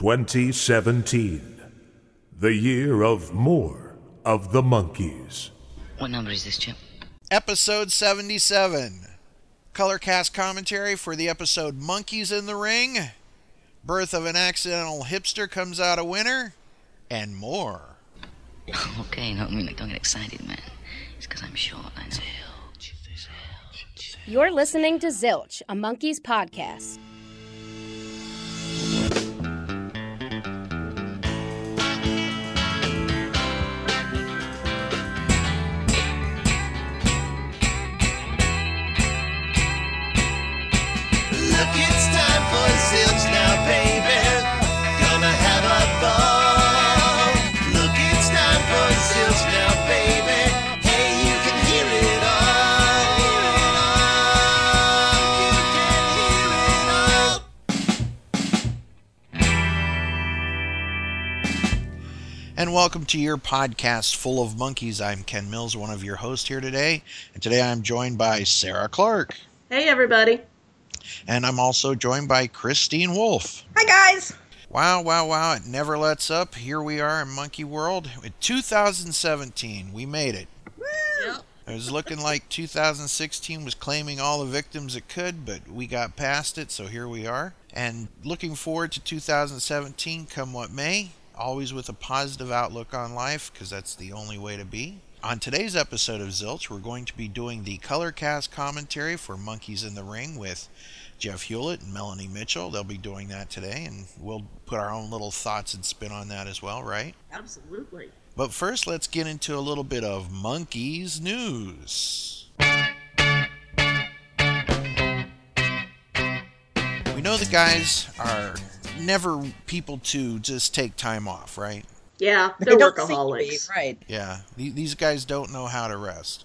2017, the year of more of the Monkees. What number is this, Chip? Episode 77. Color cast commentary for the episode Monkees in the Ring. Birth of an Accidental Hipster comes out a winner. And more. okay, no, I mean, like, don't get excited, man. It's because I'm short. I know. You're listening to Zilch, a Monkees podcast. Welcome to your podcast full of Monkees. I'm Ken Mills, one of your hosts here today. And today I'm joined by Sarah Clark. Hey, everybody. And I'm also joined by Christine Wolf. Hi guys. Wow, wow, wow. It never lets up. Here we are in Monkey World. In 2017, we made it. Yep. It was looking like 2016 was claiming all the victims it could, but we got past it, so here we are. And looking forward to 2017, come what may, always with a positive outlook on life, because that's the only way to be. On today's episode of Zilch, we're going to be doing the Colorcast commentary for Monkees in the Ring with Jeff Hewlett and Melanie Mitchell. They'll be doing that today, and we'll put our own little thoughts and spin on that as well, right? Absolutely. But first, let's get into a little bit of Monkees news. We know the guys are never people to just take time off, right? Yeah, They they're don't seem be, workaholics. right. Yeah, these guys don't know how to rest.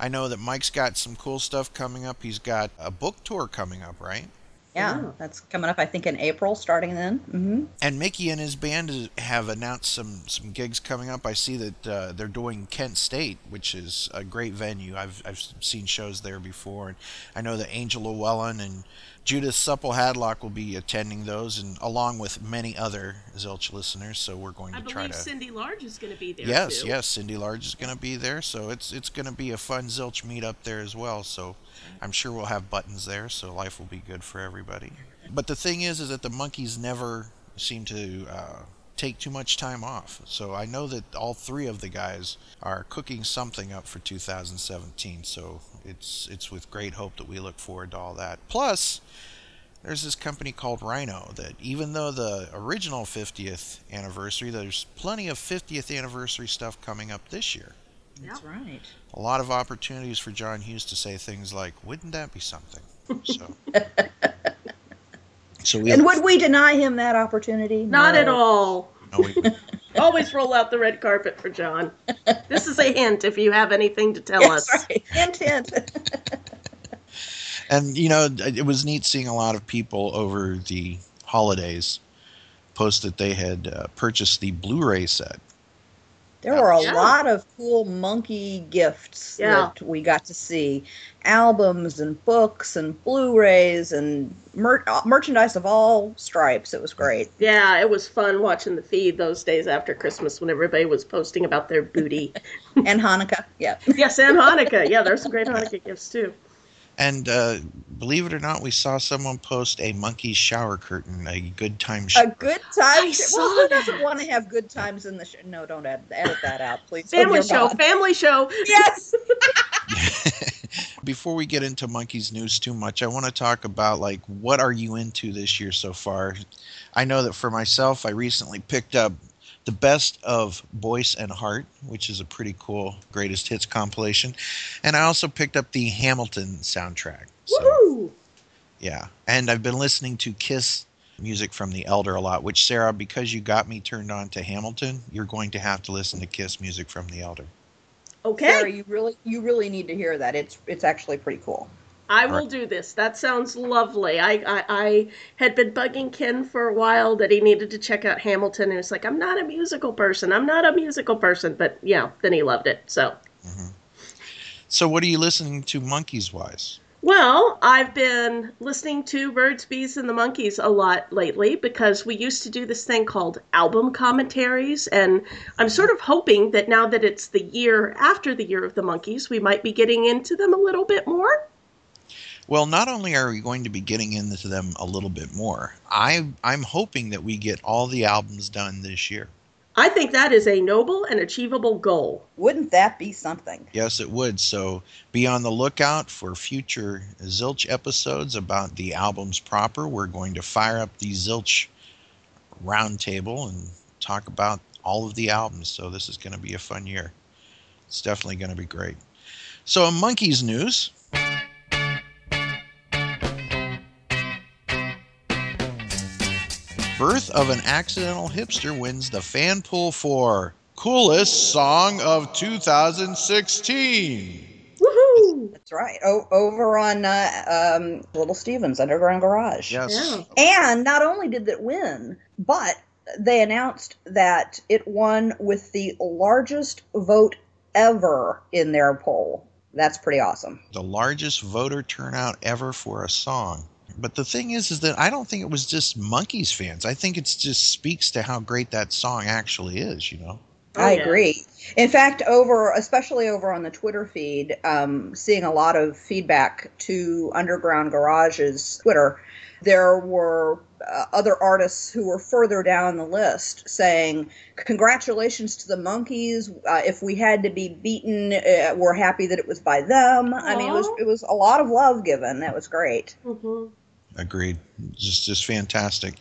I know that Mike's got some cool stuff coming up. He's got a book tour coming up, right? Yeah, Yeah. that's coming up. I think in April, starting then. hmm And Mickey and his band have announced some some gigs coming up. I see that uh, they're doing Kent State, which is a great venue. I've I've seen shows there before, and I know that Angel Llewellyn and Judith Supple Hadlock will be attending those, and along with many other Zilch listeners. So we're going to try I believe to. Cindy Large is going to be there. Yes, too. yes, Cindy Large is going to be there, so it's it's going to be a fun Zilch meetup there as well. So I'm sure we'll have buttons there, so life will be good for everybody. But the thing is, is that the Monkees never seem to uh, take too much time off. So I know that all three of the guys are cooking something up for 2017. So it's it's with great hope that we look forward to all that. Plus. There's this company called Rhino that even though the original 50th anniversary, there's plenty of 50th anniversary stuff coming up this year. That's right. A lot of opportunities for John Hughes to say things like, "Wouldn't that be something?" So, so we And would we deny him that opportunity? Not No. at all. No, Always roll out the red carpet for John. This is a hint if you have anything to tell Yes, us. right. Hint, hint. and you know, it was neat seeing a lot of people over the holidays post that they had uh, purchased the Blu-ray set. There were a Yeah. lot of cool monkey gifts Yeah. that we got to see. Albums and books and Blu-rays and mer- uh, merchandise of all stripes. It was great. Yeah, it was fun watching the feed those days after Christmas when everybody was posting about their booty. and Hanukkah. Yeah. yes, and Hanukkah. Yeah, there's some great Hanukkah gifts too. And uh, believe it or not, we saw someone post a monkey shower curtain, a good time A good time. I saw well, who that. doesn't want to have good times in the show? No, don't edit, edit that out, please. Family show, God. family show. Yes. Before we get into Monkees news too much, I want to talk about like what are you into this year so far? I know that for myself, I recently picked up the best of Voice and Heart, which is a pretty cool greatest hits compilation, and I also picked up the Hamilton soundtrack. So Woohoo! yeah, and I've been listening to Kiss music from the Elder a lot. Which Sarah, because you got me turned on to Hamilton, you're going to have to listen to Kiss music from the Elder. Okay. Sarah, you really, you really need to hear that. It's, it's actually pretty cool. I will do this. That sounds lovely. I, I I had been bugging Ken for a while that he needed to check out Hamilton, and it's like I'm not a musical person. I'm not a musical person, but yeah, then he loved it. So mm-hmm. So, what are you listening to Monkees wise? Well, I've been listening to Birds, Bees, and the Monkees a lot lately because we used to do this thing called album commentaries. And I'm sort of hoping that now that it's the year after the year of the Monkees, we might be getting into them a little bit more. Well, not only are we going to be getting into them a little bit more, I, I'm hoping that we get all the albums done this year. I think that is a noble and achievable goal. Wouldn't that be something? Yes, it would. So be on the lookout for future Zilch episodes about the albums proper. We're going to fire up the Zilch roundtable and talk about all of the albums. So this is going to be a fun year. It's definitely going to be great. So, in Monkees news, Birth of an Accidental Hipster wins the fan pool for Coolest Song of 2016. Woohoo! That's right. O- over on uh, um, Little Stevens Underground Garage. Yes. Yeah. And not only did it win, but they announced that it won with the largest vote ever in their poll. That's pretty awesome. The largest voter turnout ever for a song. But the thing is, is that I don't think it was just Monkees fans. I think it just speaks to how great that song actually is, you know? Oh, I agree. In fact, over especially over on the Twitter feed, um, seeing a lot of feedback to Underground Garage's Twitter, there were uh, other artists who were further down the list saying, "Congratulations to the Monkees! Uh, if we had to be beaten, uh, we're happy that it was by them." I mean, it was it was a lot of love given. That was great. Mhm. Agreed. Just just fantastic.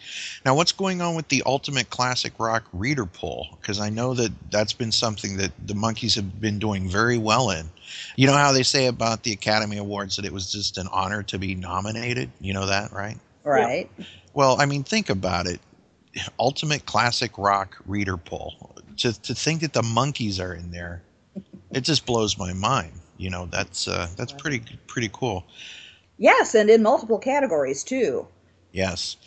Now, what's going on with the Ultimate Classic Rock Reader Poll? Because I know that that's been something that the Monkees have been doing very well in. You know how they say about the Academy Awards that it was just an honor to be nominated? You know that, right? Right? Well, I mean, think about it. Ultimate Classic Rock Reader Poll. To, to think that the Monkees are in there, it just blows my mind. You know, that's uh, that's pretty pretty cool. Yes, and in multiple categories too. Yes.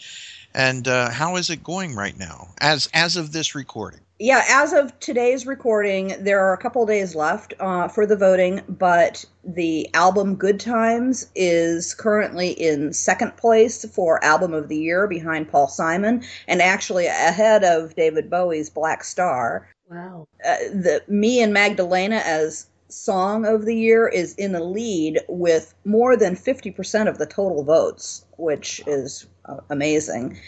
And uh, how is it going right now, as as of this recording? Yeah, as of today's recording, there are a couple days left uh, for the voting, but the album Good Times is currently in second place for Album of the Year behind Paul Simon and actually ahead of David Bowie's Black Star. Wow. Uh, the Me and Magdalena as Song of the Year is in the lead with more than 50% of the total votes, which is amazing.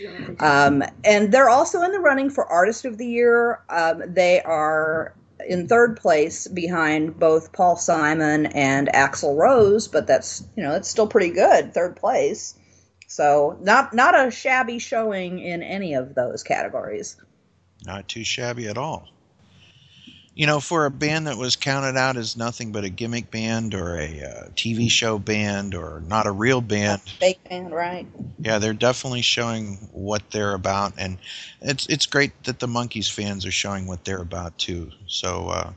Um, and they're also in the running for Artist of the Year. Um, they are in third place behind both Paul Simon and Axl Rose, but that's you know it's still pretty good, third place. So not not a shabby showing in any of those categories. Not too shabby at all. You know, for a band that was counted out as nothing but a gimmick band or a uh, TV show band or not a real band, Fake band, right? yeah, they're definitely showing what they're about, and it's it's great that the Monkees fans are showing what they're about too. So, uh,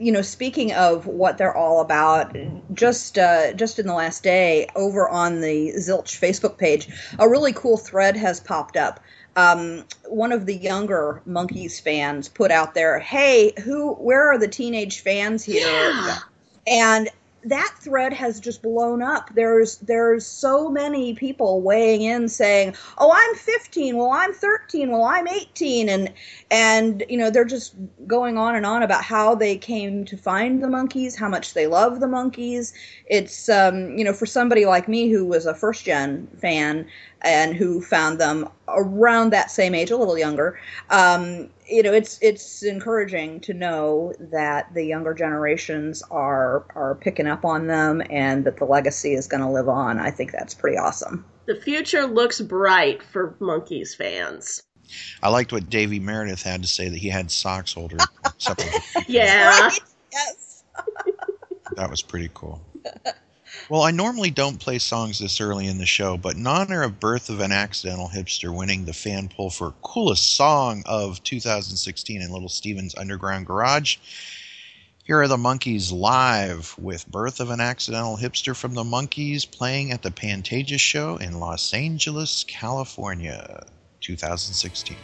you know, speaking of what they're all about, just uh, just in the last day, over on the Zilch Facebook page, a really cool thread has popped up. Um, one of the younger Monkees fans put out there, "Hey, who? Where are the teenage fans here?" Yeah. and that thread has just blown up there's there's so many people weighing in saying oh i'm 15 well i'm 13 well i'm 18 and and you know they're just going on and on about how they came to find the monkees how much they love the monkees it's um you know for somebody like me who was a first gen fan and who found them around that same age a little younger um you know it's it's encouraging to know that the younger generations are are picking up on them and that the legacy is going to live on i think that's pretty awesome The future looks bright for Monkees fans. I liked what Davy Meredith had to say that he had socks holder. Yeah. Right? yes That was pretty cool. Well, I normally don't play songs this early in the show, but in honor of Birth of an Accidental Hipster winning the fan poll for coolest song of 2016 in Little Steven's Underground Garage, here are the Monkees live with Birth of an Accidental Hipster from the Monkees playing at the Pantages Show in Los Angeles, California, 2016.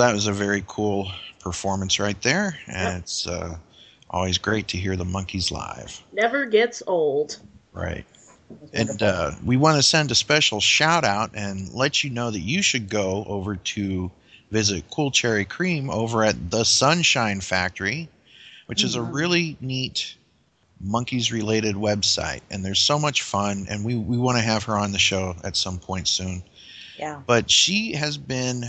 That was a very cool performance right there, and it's uh, always great to hear the Monkees live. Never gets old. Right. And uh, we want to send a special shout out and let you know that you should go over to visit Cool Cherry Cream over at the Sunshine Factory, which is a really neat Monkees related website. And there's so much fun, and we, we want to have her on the show at some point soon. Yeah. But she has been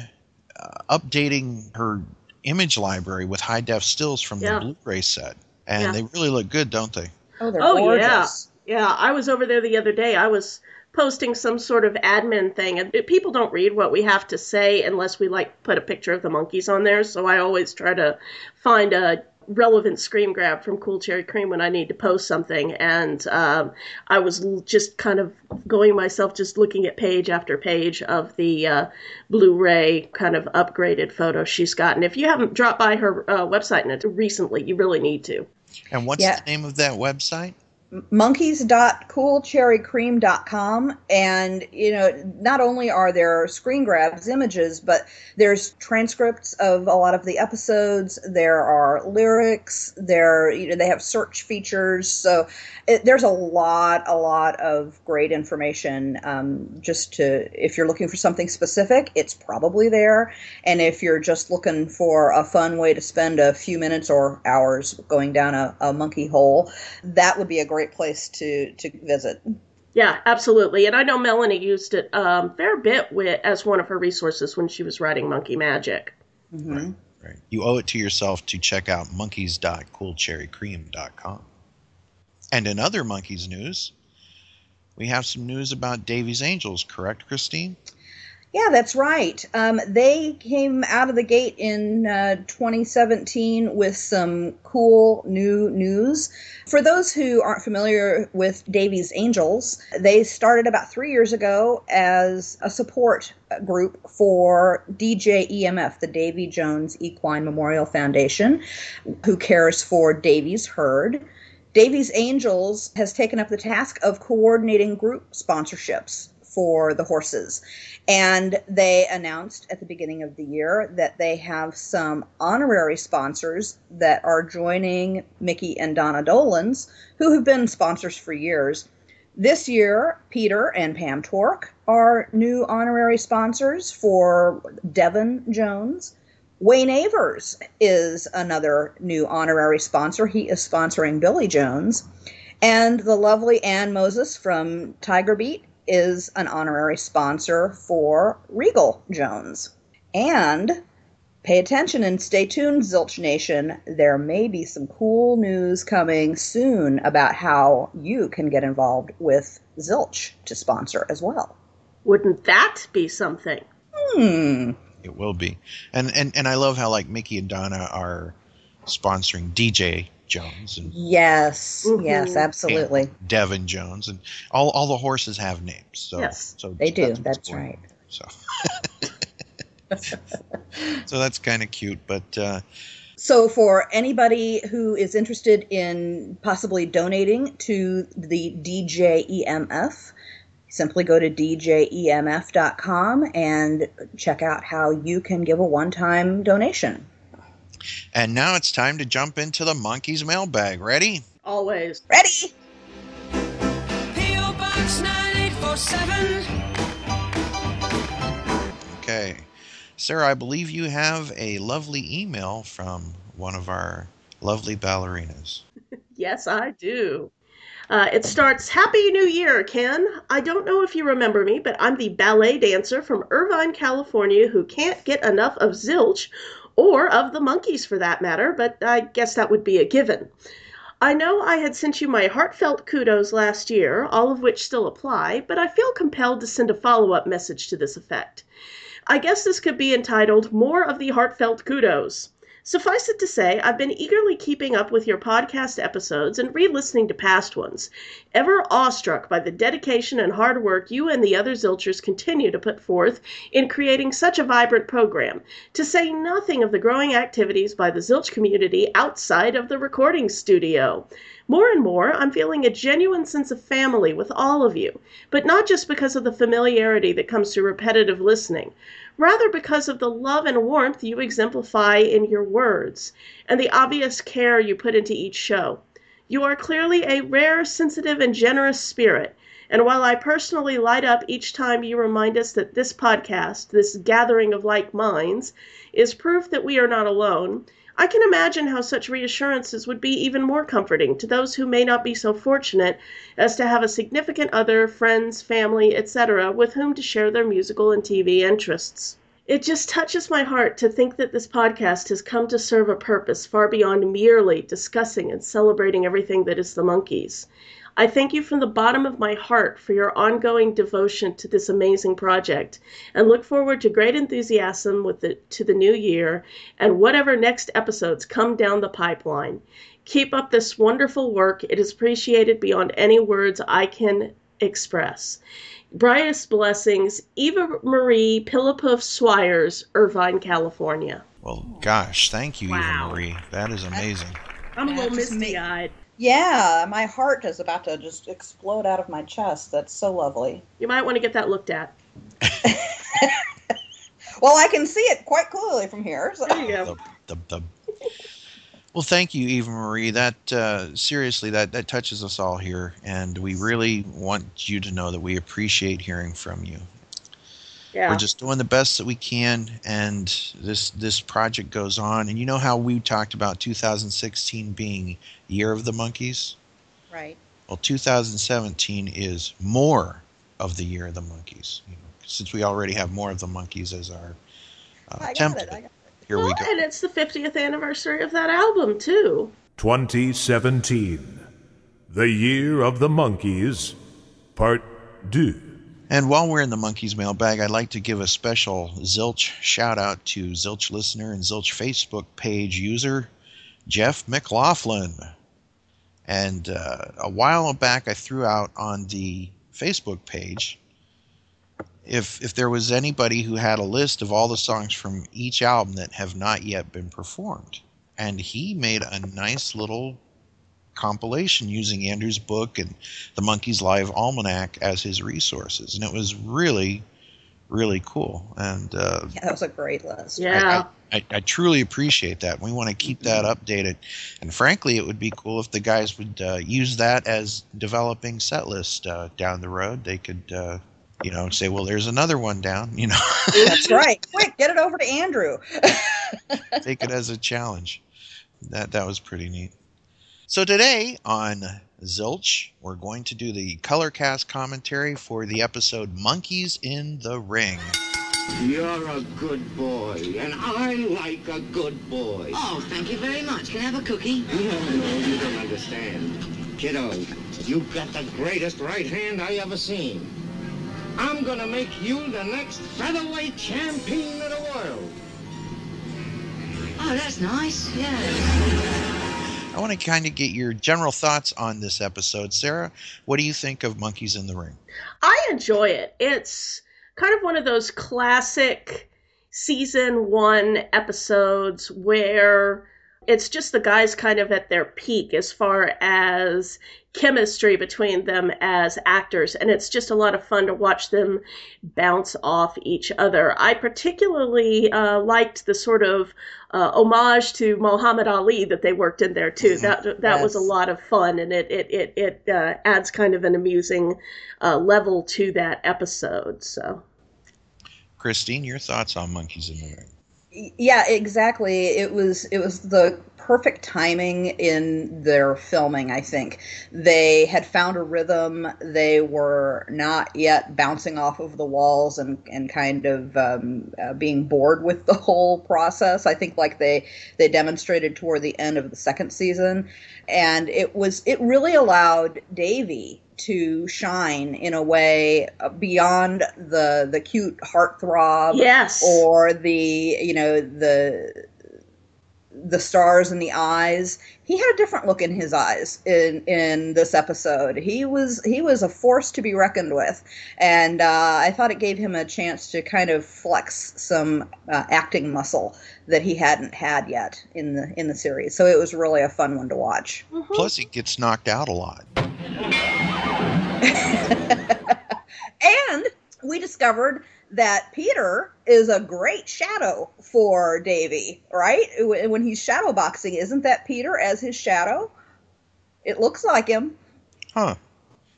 uh, updating her image library with high def stills from Yeah. the Blu ray set. And Yeah. they really look good, don't they? Oh, they're Oh gorgeous. yeah, yeah. I was over there the other day. I was posting some sort of admin thing, and people don't read what we have to say unless we like put a picture of the Monkees on there. So I always try to find a relevant screen grab from Cool Cherry Cream when I need to post something. And um, I was l- just kind of going myself, just looking at page after page of the uh, Blu-ray kind of upgraded photos she's gotten. If you haven't dropped by her uh, website recently, you really need to. And what's Yeah. the name of that website? monkees.coolcherrycream.com and you know not only are there screen grabs images but there's transcripts of a lot of the episodes. There are lyrics. There you know they have search features. So it, there's a lot a lot of great information um, just to if you're looking for something specific it's probably there. And if you're just looking for a fun way to spend a few minutes or hours going down a, a monkey hole that would be a great place to to visit Yeah, absolutely. And I know Melanie used it um, fair bit with, as one of her resources when she was writing Monkee Magic. hmm Right. You owe it to yourself to check out monkees.coolcherrycream.com. And in other Monkees news, we have some news about Davy's Angels, correct, Christine? Yeah, that's right. Um, they came out of the gate in uh, 2017 with some cool new news. For those who aren't familiar with Davy's Angels, they started about three years ago as a support group for DJ EMF, the Davy Jones Equine Memorial Foundation, who cares for Davy's herd. Davy's Angels has taken up the task of coordinating group sponsorships for the horses. And they announced at the beginning of the year that they have some honorary sponsors that are joining Mickey and Donna Dolenz, who have been sponsors for years. This year, Peter and Pam Tork are new honorary sponsors for Devon Jones. Wayne Avers is another new honorary sponsor. He is sponsoring Billy Jones. And the lovely Ann Moses from Tiger Beat is an honorary sponsor for Regal Jones. And pay attention and stay tuned, Zilch Nation. There may be some cool news coming soon about how you can get involved with Zilch to sponsor as well. Wouldn't that be something? Hmm. It will be, and and and I love how like Mickey and Donna are sponsoring DJ Jones and Yes, Mhm. yes, absolutely. Devin Jones, and all all the horses have names. So Yes, so they do, what's that's right. on there, So. so that's kind of cute, but uh, So, for anybody who is interested in possibly donating to the DJEMF, simply go to djemf.com and check out how you can give a one time donation. And now it's time to jump into the Monkees mailbag. Ready? Always. Ready? P.O. Box 9847. Okay, Sarah, I believe you have a lovely email from one of our lovely ballerinas. Yes, I do. Uh, it starts Happy New Year, Ken. I don't know if you remember me, but I'm the ballet dancer from Irvine, California, who can't get enough of Zilch or of the Monkees for that matter, but I guess that would be a given. I know I had sent you my heartfelt kudos last year, all of which still apply, but I feel compelled to send a follow up message to this effect. I guess this could be entitled More of the Heartfelt Kudos. Suffice it to say, I've been eagerly keeping up with your podcast episodes and re listening to past ones, ever awestruck by the dedication and hard work you and the other Zilchers continue to put forth in creating such a vibrant program, to say nothing of the growing activities by the Zilch community outside of the recording studio. More and more, I'm feeling a genuine sense of family with all of you, but not just because of the familiarity that comes through repetitive listening rather because of the love and warmth you exemplify in your words and the obvious care you put into each show. You are clearly a rare, sensitive, and generous spirit. And while I personally light up each time you remind us that this podcast, this gathering of like minds, is proof that we are not alone, I can imagine how such reassurances would be even more comforting to those who may not be so fortunate as to have a significant other, friends, family, etc., with whom to share their musical and TV interests. It just touches my heart to think that this podcast has come to serve a purpose far beyond merely discussing and celebrating everything that is the Monkees. I thank you from the bottom of my heart for your ongoing devotion to this amazing project and look forward to great enthusiasm with the, to the new year and whatever next episodes come down the pipeline. Keep up this wonderful work. It is appreciated beyond any words I can express. Brightest blessings, Eva Marie Pillipoof Swires, Irvine, California. Well, gosh, thank you, Wow. Eva Marie. That is amazing. I'm a little just misty eyed. Yeah, my heart is about to just explode out of my chest. That's so lovely. You might want to get that looked at. Well, I can see it quite clearly from here. So. There you go. The, the, the. Well, thank you, Eva Marie. That uh, seriously, that that touches us all here, and we really want you to know that we appreciate hearing from you. Yeah. We're just doing the best that we can, and this this project goes on. And you know how we talked about 2016 being Year of the Monkees. Right. Well, 2017 is more of the Year of the Monkeys. You know, since we already have more of the Monkees as our uh, template. It. I got it. Here well, we go. and it's the 50th anniversary of that album, too. 2017. The Year of the Monkees, Part 2. And while we're in the Monkees mailbag, I'd like to give a special Zilch shout out to Zilch listener and Zilch Facebook page user, Jeff McLaughlin. And uh, a while back, I threw out on the Facebook page if if there was anybody who had a list of all the songs from each album that have not yet been performed. And he made a nice little compilation using Andrew's book and the Monkees Live Almanac as his resources, and it was really, really cool. And uh, Yeah, that was a great list. Yeah. I, I, I truly appreciate that. We want to keep that updated, and frankly, it would be cool if the guys would uh, use that as developing set list uh, down the road. They could, uh, you know, say, "Well, there's another one down." You know, That's right. Quick, get it over to Andrew. take it as a challenge. That that was pretty neat. So today on Zilch, we're going to do the color cast commentary for the episode "Monkees in the Ring." You're a good boy, and I like a good boy. Oh, thank you very much. Can I have a cookie? No, no, you don't understand. Kiddo, you've got the greatest right hand I ever seen. I'm gonna make you the next featherweight champion of the world. Oh, that's nice. Yeah. I want to kind of get your general thoughts on this episode, Sarah. What do you think of Monkees in the Ring? I enjoy it. It's kind of one of those classic season one episodes where it's just the guys kind of at their peak as far as chemistry between them as actors. And it's just a lot of fun to watch them bounce off each other. I particularly uh, liked the sort of uh, homage to Muhammad Ali that they worked in there too. That that was a lot of fun, and it it it, it uh, adds kind of an amusing uh, level to that episode. So Christine, your thoughts on Monkees in the Ring? Yeah exactly. It was it was the perfect timing in their filming i think. They had found a rhythm. They were not yet bouncing off of the walls and and kind of um, uh, being bored with the whole process. I think like they they demonstrated toward the end of the second season. And it was it really allowed davy to shine in a way beyond the the cute heartthrob yes, or the you know the the stars in the eyes he had a different look in his eyes in in this episode. He was he was a force to be reckoned with. And uh, i thought it gave him a chance to kind of flex some uh, acting muscle that he hadn't had yet in the in the series. So it was really a fun one to watch. Plus, he gets knocked out a lot. and we discovered that Peter is a great shadow for Davy, right? When when he's shadow boxing, isn't that Peter as his shadow? It looks like him. Huh.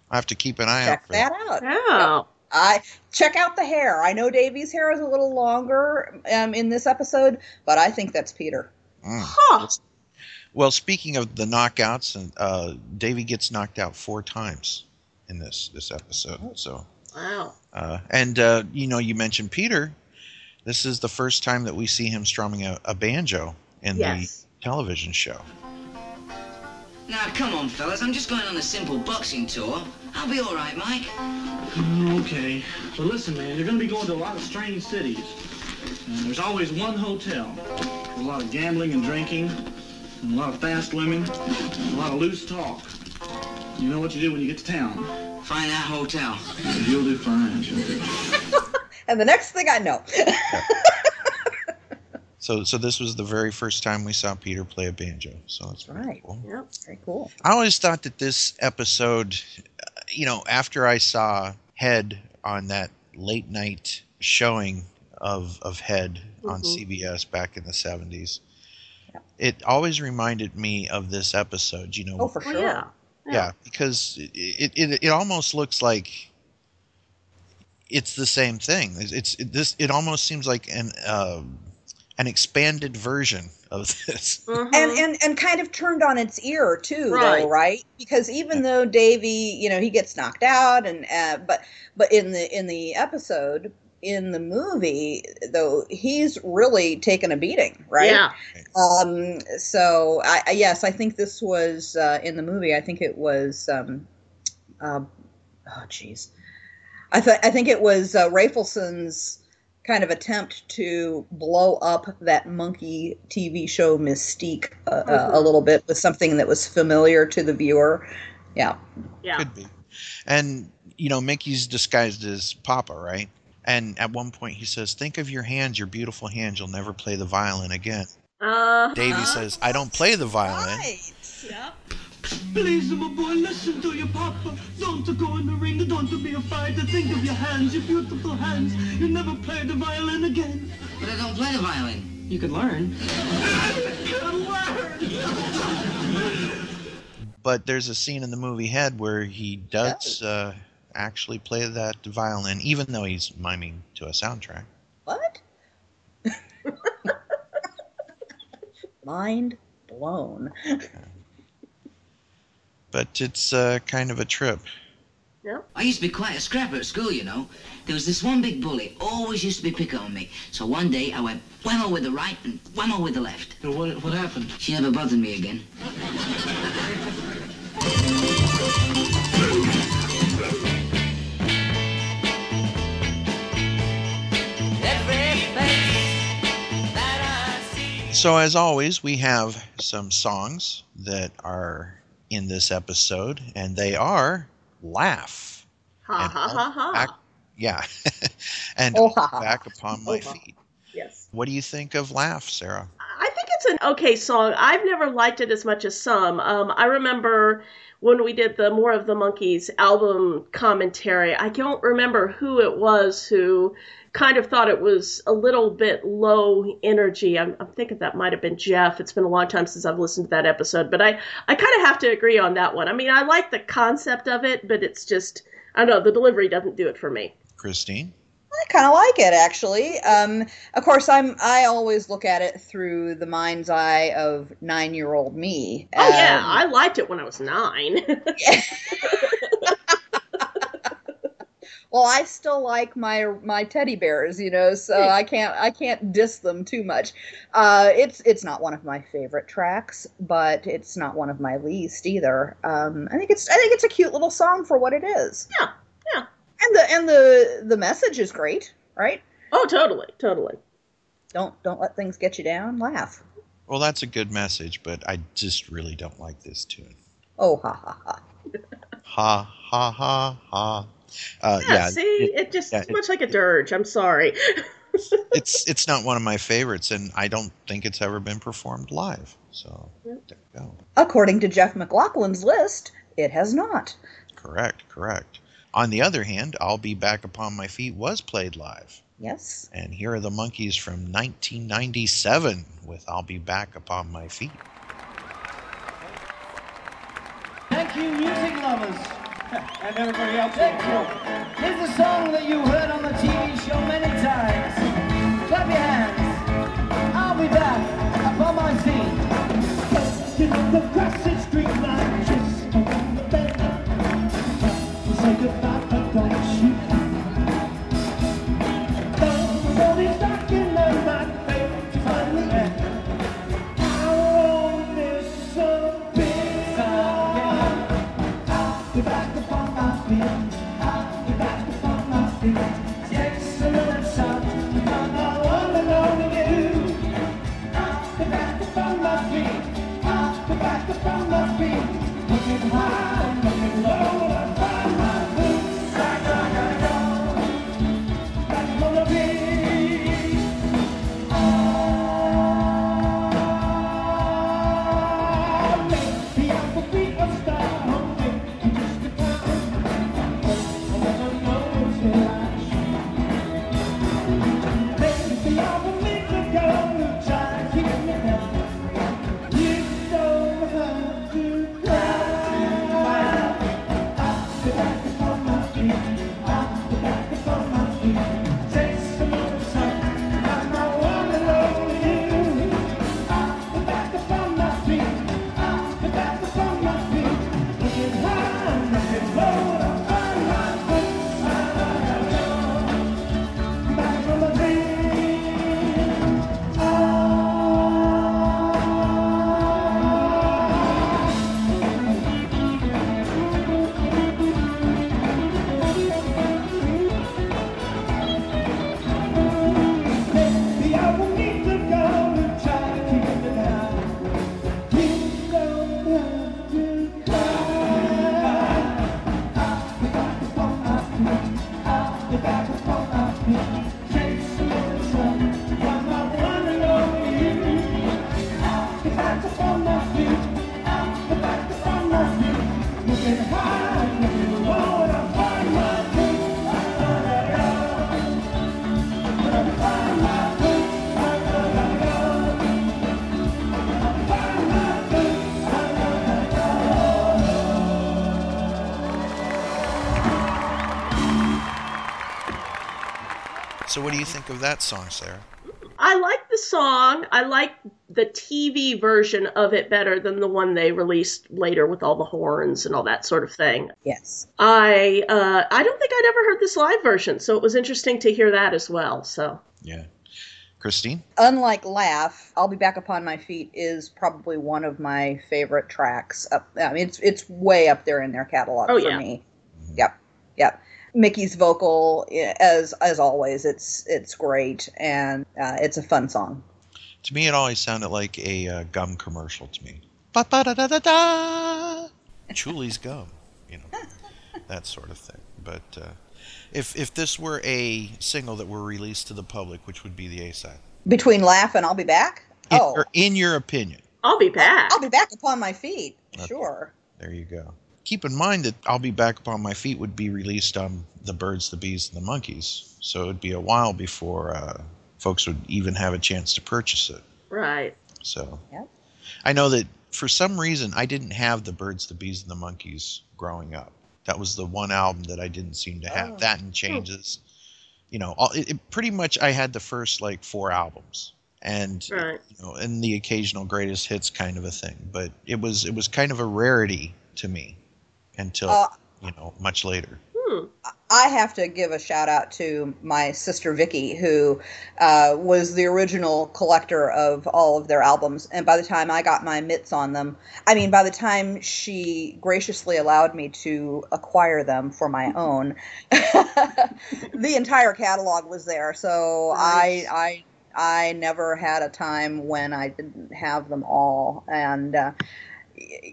I have to keep an eye Check out for that that. out. oh, I check out the hair. I know Davy's hair is a little longer um, in this episode, but I think that's Peter. Mm. huh. Well, speaking of the knockouts, and uh, Davey gets knocked out four times in this this episode. So, Wow. uh, and uh, you know, you mentioned Peter. This is the first time that we see him strumming a, a banjo in Yes. the television show. Now, come on, fellas. I'm just going on a simple boxing tour. I'll be all right, Mike. Okay, so listen, man, you're gonna be going to a lot of strange cities. And there's always one hotel. A lot of gambling and drinking, and a lot of fast women, and a lot of loose talk. You know what you do when you get to town. Find that hotel. You'll do fine. And the next thing I know, So, so this was the very first time we saw Peter play a banjo. So that's Right. cool. Yep. very cool. I always thought that this episode, uh, you know, after I saw Head on that late night showing of of Head on Mhm. CBS back in the seventies, it always reminded me of this episode. You know, Oh, for sure. yeah. Yeah, because it, it it it almost looks like it's the same thing. It's, it's it, this. It almost seems like an um, an expanded version of this. Mhm. and and and kind of turned on its ear too Right. though right because even though davy you know he gets knocked out and uh, but but in the in the episode in the movie though he's really taken a beating right Yeah. um so i I- yes i think this was uh in the movie i think it was um uh, oh jeez i th- i think it was uh, Rafelson's kind of attempt to blow up that monkey TV show mystique uh, uh, a Mhm. little bit with something that was familiar to the viewer. Yeah. Yeah. Could be. And you know, Mickey's disguised as Papa, right? And at one point he says, "Think of your hands, your beautiful hands. You'll never play the violin again." Uh, Davy says, "I don't play the violin." Right. Yep. Please, my boy, listen to your papa. Don't go in the ring, don't be afraid to think of your hands, your beautiful hands. You'll never play the violin again. But I don't play the violin. You could learn. But there's a scene in the movie Head where he does uh, actually play that violin, even though he's miming to a soundtrack. What? Mind blown. But it's uh, kind of a trip. I used to be quite a scrapper at school, you know. There was this one big bully, always used to be picking on me. So one day I went whammo with the right and whammo with the left. What, what happened? She never bothered me again. So, as always, we have some songs that are in this episode, and they are Laugh. Ha ha ha ha. Back, yeah. and Oh, ha, ha, Back. Upon My Oh. Feet. Yes. What do you think of Laugh, Sarah? I think it's an okay song. I've never liked it as much as some. Um, I remember when we did the More of the Monkees album commentary. I don't remember who it was who kind of thought it was a little bit low energy. I'm, I'm thinking that might have been Jeff. It's been a long time since I've listened to that episode, but I, I kind of have to agree on that one. I mean, I like the concept of it, but it's just, I don't know, the delivery doesn't do it for me. Christine? I kind of like it actually. Um, of course, I'm I always look at it through the mind's eye of nine year old me. Oh, yeah, Um, I liked it when I was nine. well, I still like my my teddy bears, you know, so. I can't I can't diss them too much. Uh, it's it's not one of my favorite tracks, but it's not one of my least either. Um, I think it's I think it's a cute little song for what it is. Yeah, yeah. And the and the the message is great, right? Oh, totally, totally. Don't don't let things get you down. Laugh. Well, that's a good message, but I just really don't like this tune. Oh ha ha ha. Ha, ha, ha, ha. Uh, Yeah, yeah, see, it- it, just yeah, it's it- much like a dirge. I'm sorry. it's it's not one of my favorites, and I don't think it's ever been performed live. So there you go. According to Jeff McLaughlin's list, it has not. Correct, correct. On the other hand, I'll Be Back Upon My Feet was played live. Yes. And here are the Monkees from 1997 with I'll Be Back Upon My Feet. Thank you, music lovers. And everybody else. Thank you. Here's a song that you heard on the TV show many times. Clap your hands. I'll be back up on my feet. the grassy street light just around the bend. Say goodbye, but don't shoot. Somebody's knocking Wow. So, what do you think of that song, Sarah? I like the song. I like the TV version of it better than the one they released later with all the horns and all that sort of thing. Yes. I uh, I don't think I'd ever heard this live version, so it was interesting to hear that as well. So Yeah. Christine? Unlike Laugh, I'll be back upon my feet is probably one of my favorite tracks. Up, I mean, it's it's way up there in their catalog Oh, for yeah. me. Yep, yep. Micky's vocal, eh, as as always, it's it's great and uh, it's a fun song. To me, it always sounded like a uh, gum commercial to me. Ba ba da da da da. Chuli's gum, you know, that sort of thing. But uh, if if this were a single that were released to the public, which would be the A side? Between Laugh and I'll be back. In, oh, or in your opinion, I'll be back. I'll be back upon my feet. Okay. Sure. there you go. Keep in mind that "I'll Be Back Upon My Feet" would be released on the Birds, the Bees, and the Monkees, so it'd be a while before uh, folks would even have a chance to purchase it. Right. So Yep. I know that for some reason I didn't have the Birds, the Bees, and the Monkees growing up. That was the one album that I didn't seem to have. Oh. That and Changes. You know, all, it, it pretty much I had the first like four albums, and Right. you know, and the occasional greatest hits kind of a thing. But it was it was kind of a rarity to me until Uh, you know much later. Hmm. I have to give a shout out to my sister Vicky, who uh, was the original collector of all of their albums. And by the time I got my mitts on them, I mean, by the time she graciously allowed me to acquire them for my own, the entire catalog was there. So Nice. I, I, I never had a time when I didn't have them all. And, uh,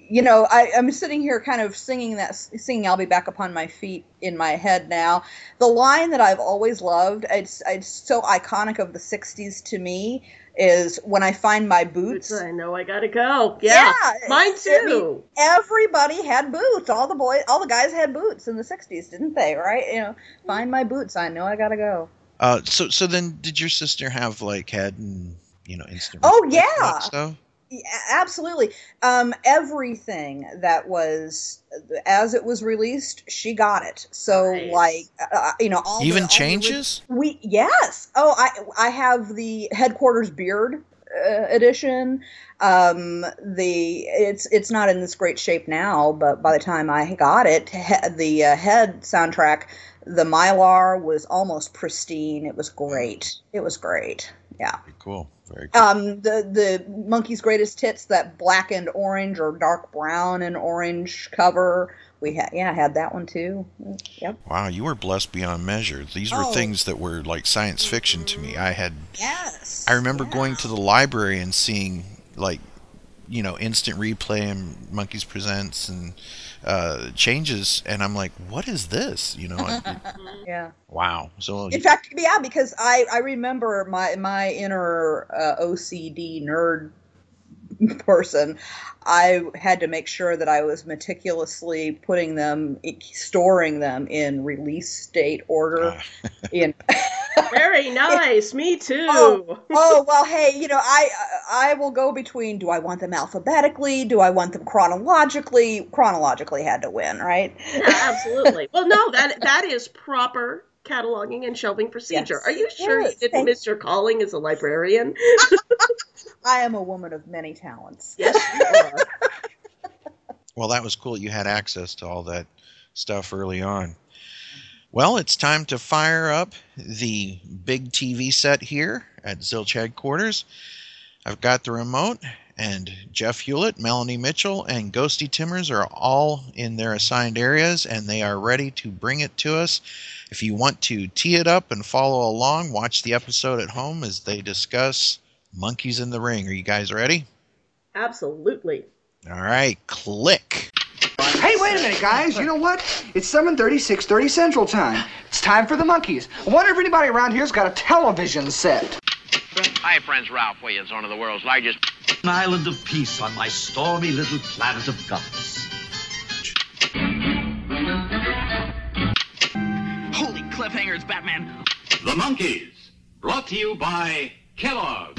you know, I, I'm sitting here kind of singing that, singing "I'll Be Back Upon My Feet" in my head now. The line that I've always loved, it's it's so iconic of the '60s to me, is "When I find my boots." I know I gotta go. Yeah, mine I mean, too. everybody had boots. All the boys, all the guys had boots in the '60s, didn't they? Right? You know, find my boots. I know I gotta go. Uh, so so then did your sister have like head and you know instant? Oh, yeah. that stuff? Yeah, absolutely. Um, everything that was as it was released, she got it. So Nice. like, uh, you know, all the- Even all the changes? we yes. Oh, I I have the headquarters beard uh, edition. Um, the it's it's not in this great shape now, but by the time I got it, he, the uh, head soundtrack, the mylar was almost pristine. It was great. It was great. Yeah. Cool. Very cool. Um, the the Monkees greatest hits, that black and orange or dark brown and orange cover. We had yeah, I had that one too. Yep. Wow, you were blessed beyond measure. These were Oh. things that were like science fiction to me. I had Yes. I remember going to the library and seeing like you know instant replay and Monkees Presents and uh, changes, and I'm like, what is this? You know, it- Yeah. wow. So In fact, yeah, because I I remember my my inner uh, OCD nerd person. I had to make sure that I was meticulously putting them, storing them in release date order. in Very nice. Me too. Oh, oh well, hey, you know, I I will go between. Do I want them alphabetically? Do I want them chronologically? Chronologically had to win, right? Yeah, absolutely. Well, no, that that is proper cataloging and shelving procedure. Yes. Are you sure Yes, you didn't miss your calling as a librarian? I am a woman of many talents. Yes, you are. Well, that was cool. You had access to all that stuff early on. Well, it's time to fire up the big TV set here at Zilch headquarters. I've got the remote, and Jeff Hewlett, Melanie Mitchell, and Ghosty Timmers are all in their assigned areas, and they are ready to bring it to us. If you want to tee it up and follow along, watch the episode at home as they discuss Monkees in the Ring. Are you guys ready? Absolutely. All right, click. Hey, wait a minute, guys. You know what? It's 7.30, 6.30 Central Time. It's time for the Monkees. I wonder if anybody around here's got a television set. Hi, friends. Ralph Williams, one of the world's largest. An island of peace on my stormy little planet of guts. Holy cliffhangers, Batman. The Monkees, brought to you by Kellogg.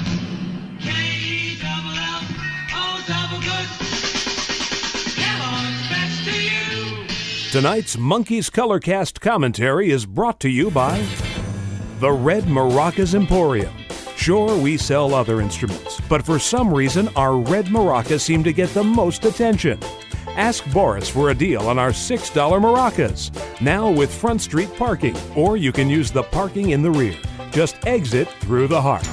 Tonight's Monkees Colorcast commentary is brought to you by the Red Maracas Emporium. Sure, we sell other instruments, but for some reason, our red maracas seem to get the most attention. Ask Boris for a deal on our $6 maracas, now with Front Street parking, or you can use the parking in the rear. Just exit through the heart.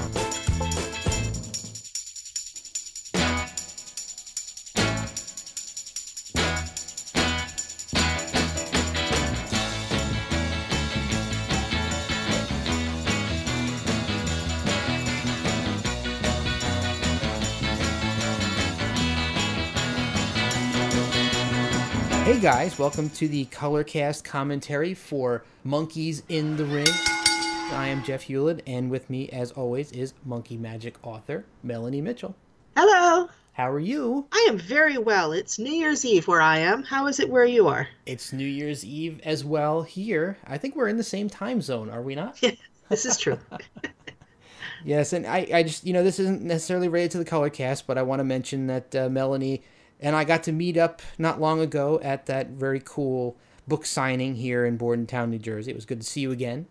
Guys, welcome to the Colorcast commentary for Monkees in the Ring. I am Jeff Hewlett, and with me, as always, is Monkee Magic author Melanie Mitchell. Hello. How are you? I am very well. It's New Year's Eve where I am. How is it where you are? It's New Year's Eve as well here. I think we're in the same time zone, are we not? Yeah, this is true. yes, and I, I just, you know, this isn't necessarily related to the Colorcast, but I want to mention that uh, Melanie and I got to meet up not long ago at that very cool book signing here in Bordentown, New Jersey. It was good to see you again.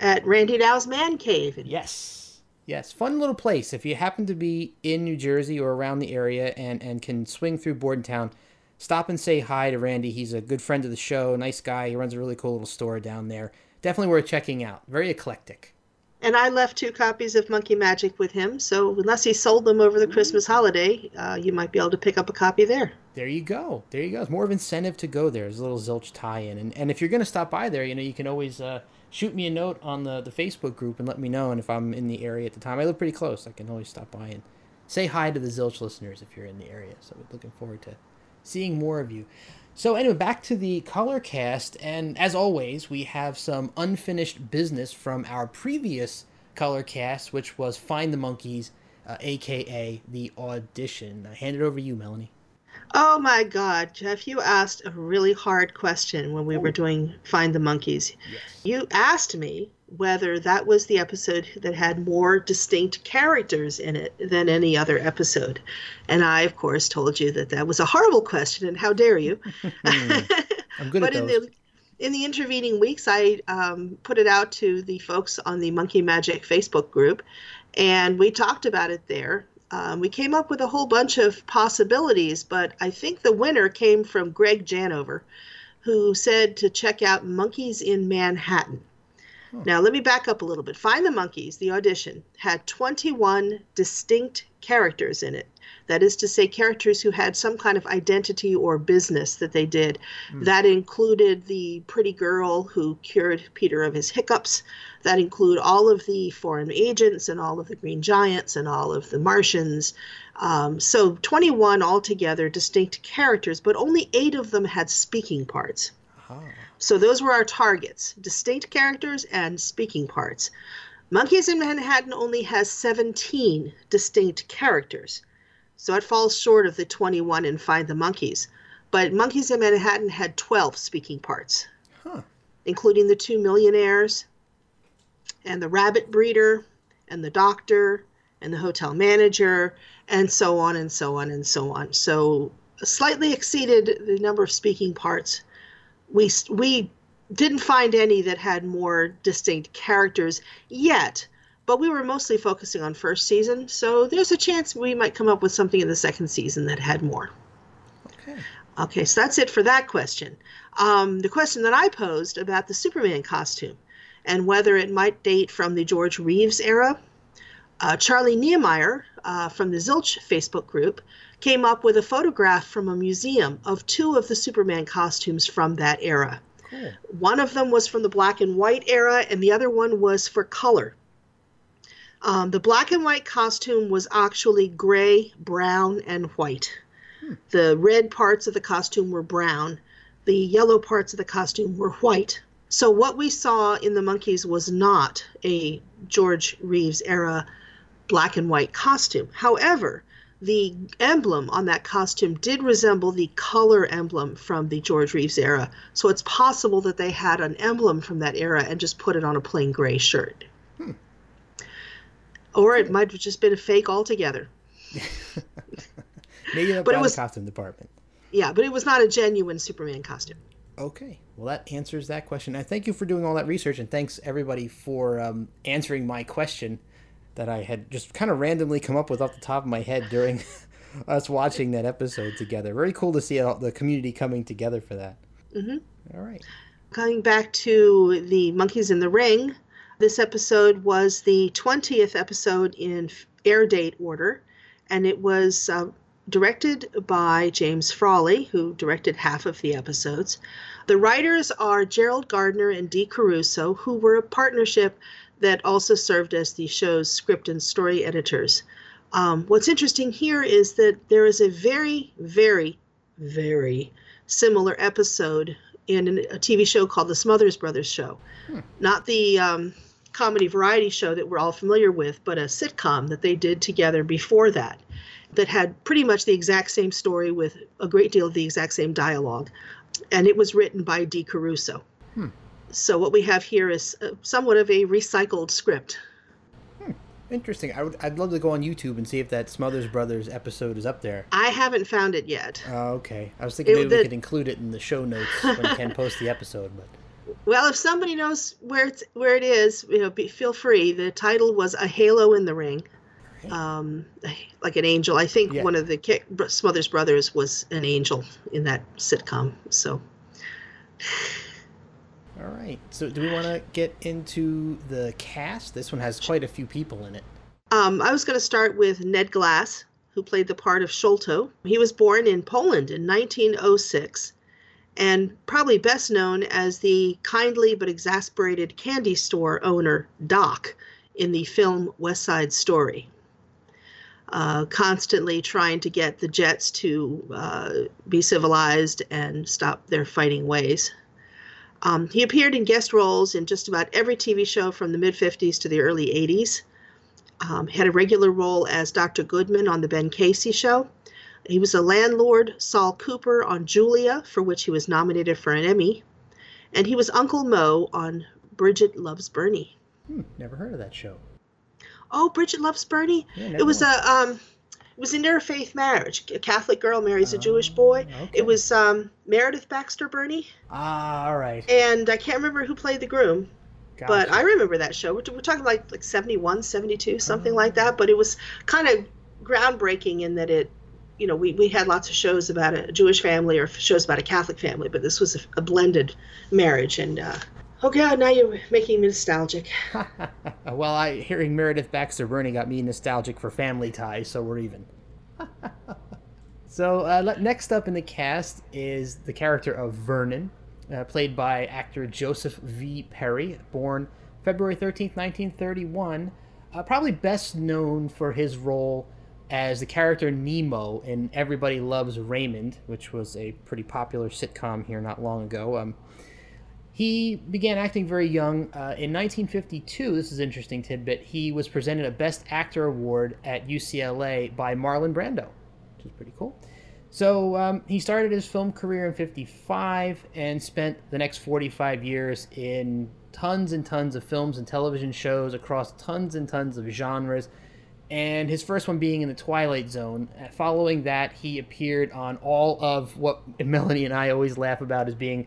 At Randy Dow's Man Cave. Yes. Yes. Fun little place. If you happen to be in New Jersey or around the area and, and can swing through Bordentown, stop and say hi to Randy. He's a good friend of the show, nice guy. He runs a really cool little store down there. Definitely worth checking out. Very eclectic. And I left two copies of Monkee Magic with him, so unless he sold them over the Christmas holiday, uh, you might be able to pick up a copy there. There you go. There you go. It's more of incentive to go there. There's a little Zilch tie-in, and and if you're gonna stop by there, you know you can always uh, shoot me a note on the the Facebook group and let me know. And if I'm in the area at the time, I live pretty close. I can always stop by and say hi to the Zilch listeners if you're in the area. So we're looking forward to seeing more of you. So anyway, back to the color cast, and as always, we have some unfinished business from our previous color cast, which was Find the Monkees, uh, aka the audition. I hand it over to you, Melanie. Oh my God, Jeff, you asked a really hard question when we were doing Find the Monkees. You asked me whether that was the episode that had more distinct characters in it than any other episode. And I, of course, told you that that was a horrible question, and how dare you? I'm good but at in the in the intervening weeks, I um, put it out to the folks on the Monkee Magic Facebook group, and we talked about it there. Um, we came up with a whole bunch of possibilities, but I think the winner came from Greg Janover, who said to check out Monkees in Manhattan. Now, let me back up a little bit. Find the Monkees, the audition, had 21 distinct characters in it. That is to say, characters who had some kind of identity or business that they did. That included the pretty girl who cured Peter of his hiccups. That include all of the foreign agents and all of the Green Giants and all of the Martians. Um, so 21 altogether distinct characters, but only eight of them had speaking parts. So those were our targets distinct characters and speaking parts. Monkees in Manhattan only has 17 distinct characters. So it falls short of the 21 in Find the Monkees. But Monkees in Manhattan had 12 speaking parts, including the two millionaires, and the rabbit breeder, and the doctor, and the hotel manager, and so on and so on and so on. So slightly exceeded the number of speaking parts we we didn't find any that had more distinct characters yet but we were mostly focusing on first season so there's a chance we might come up with something in the second season that had more. Okay. Okay so that's it for that question. Um, the question that i posed about the superman costume and whether it might date from the george reeves era uh, charlie niemeyer uh, from the zilch facebook group came up with a photograph from a museum of two of the Superman costumes from that era. Cool. One of them was from the black and white era, and the other one was for color. Um, the black and white costume was actually gray, brown, and white. The red parts of the costume were brown. The yellow parts of the costume were white. So what we saw in the Monkees was not a George Reeves era black and white costume. However, the emblem on that costume did resemble the color emblem from the George Reeves era. So it's possible that they had an emblem from that era and just put it on a plain gray shirt. Or it might have just been a fake altogether. Maybe up But it was- the costume department. Yeah, but it was not a genuine Superman costume. Okay, well that answers that question. I thank you for doing all that research, and thanks everybody for um, answering my question that I had just kind of randomly come up with off the top of my head during us watching that episode together. Very cool to see all the community coming together for that. hmm All right. Coming back to the Monkees in the Ring, this episode was the 20th episode in air date order, and it was uh, directed by James Frawley, who directed half of the episodes. The writers are Gerald Gardner and Dee Caruso, who were a partnership that also served as the show's script and story editors. Um, what's interesting here is that there is a very, very, very similar episode in a TV show called The Smothers Brothers Show. Not the um, comedy variety show that we're all familiar with, but a sitcom that they did together before that, that had pretty much the exact same story with a great deal of the exact same dialogue. And it was written by Dee Caruso. Hmm. So what we have here is uh, somewhat of a recycled script. Interesting. I would, I'd love to go on YouTube and see if that Smothers Brothers episode is up there. I haven't found it yet. Oh, okay. I was thinking It- maybe we could include it in the show notes when Ken posts the episode, but Well, if somebody knows where it's where it is, you know, be, feel free. The title was "A Halo in the Ring," um, like an angel. I think one of the Ki- Smothers Brothers was an angel in that sitcom. So, all right. So, do we want to get into the cast? This one has quite a few people in it. um, I was going to start with Ned Glass, who played the part of Sholto. He was born in Poland in 1906, and probably best known as the kindly but exasperated candy store owner Doc in the film West Side Story. Uh, constantly trying to get the Jets to uh, be civilized and stop their fighting ways. Um, he appeared in guest roles in just about every TV show from the mid 50s to the early 80s. Um, had a regular role as Dr. Goodman on The Ben Casey Show. He was a landlord, Saul Cooper, on Julia, for which he was nominated for an Emmy. And he was Uncle Mo on Bridget Loves Bernie. Hmm, never heard of that show. Oh, Bridget Loves Bernie? Yeah, it was a um, it was an interfaith marriage. A Catholic girl marries a Jewish boy. It was um, Meredith Baxter Birney, Ah, all right. and I can't remember who played the groom. But I remember that show. We're, we're talking like like 71, 72, something like that. But it was kind of groundbreaking in that it, you know, we, we had lots of shows about a Jewish family or shows about a Catholic family, but this was a, a blended marriage. And uh, oh god, now you're making me nostalgic. Well, I hearing Meredith Baxter Birney got me nostalgic for family ties, so we're even. so uh, next up in the cast is the character of Vernon, uh, played by actor Joseph V. Perry, born February 13th, 1931. Uh, probably best known for his role as the character Nemo in Everybody Loves Raymond, which was a pretty popular sitcom here not long ago. Um, he began acting very young. Uh, in 1952, this is interesting tidbit, he was presented a Best Actor award at UCLA by Marlon Brando, which is pretty cool. So um, he started his film career in 55 and spent the next 45 years in tons and tons of films and television shows across tons and tons of genres. And his first one being in the Twilight Zone. Uh, Following that, he appeared on all of what Melanie and I always laugh about as being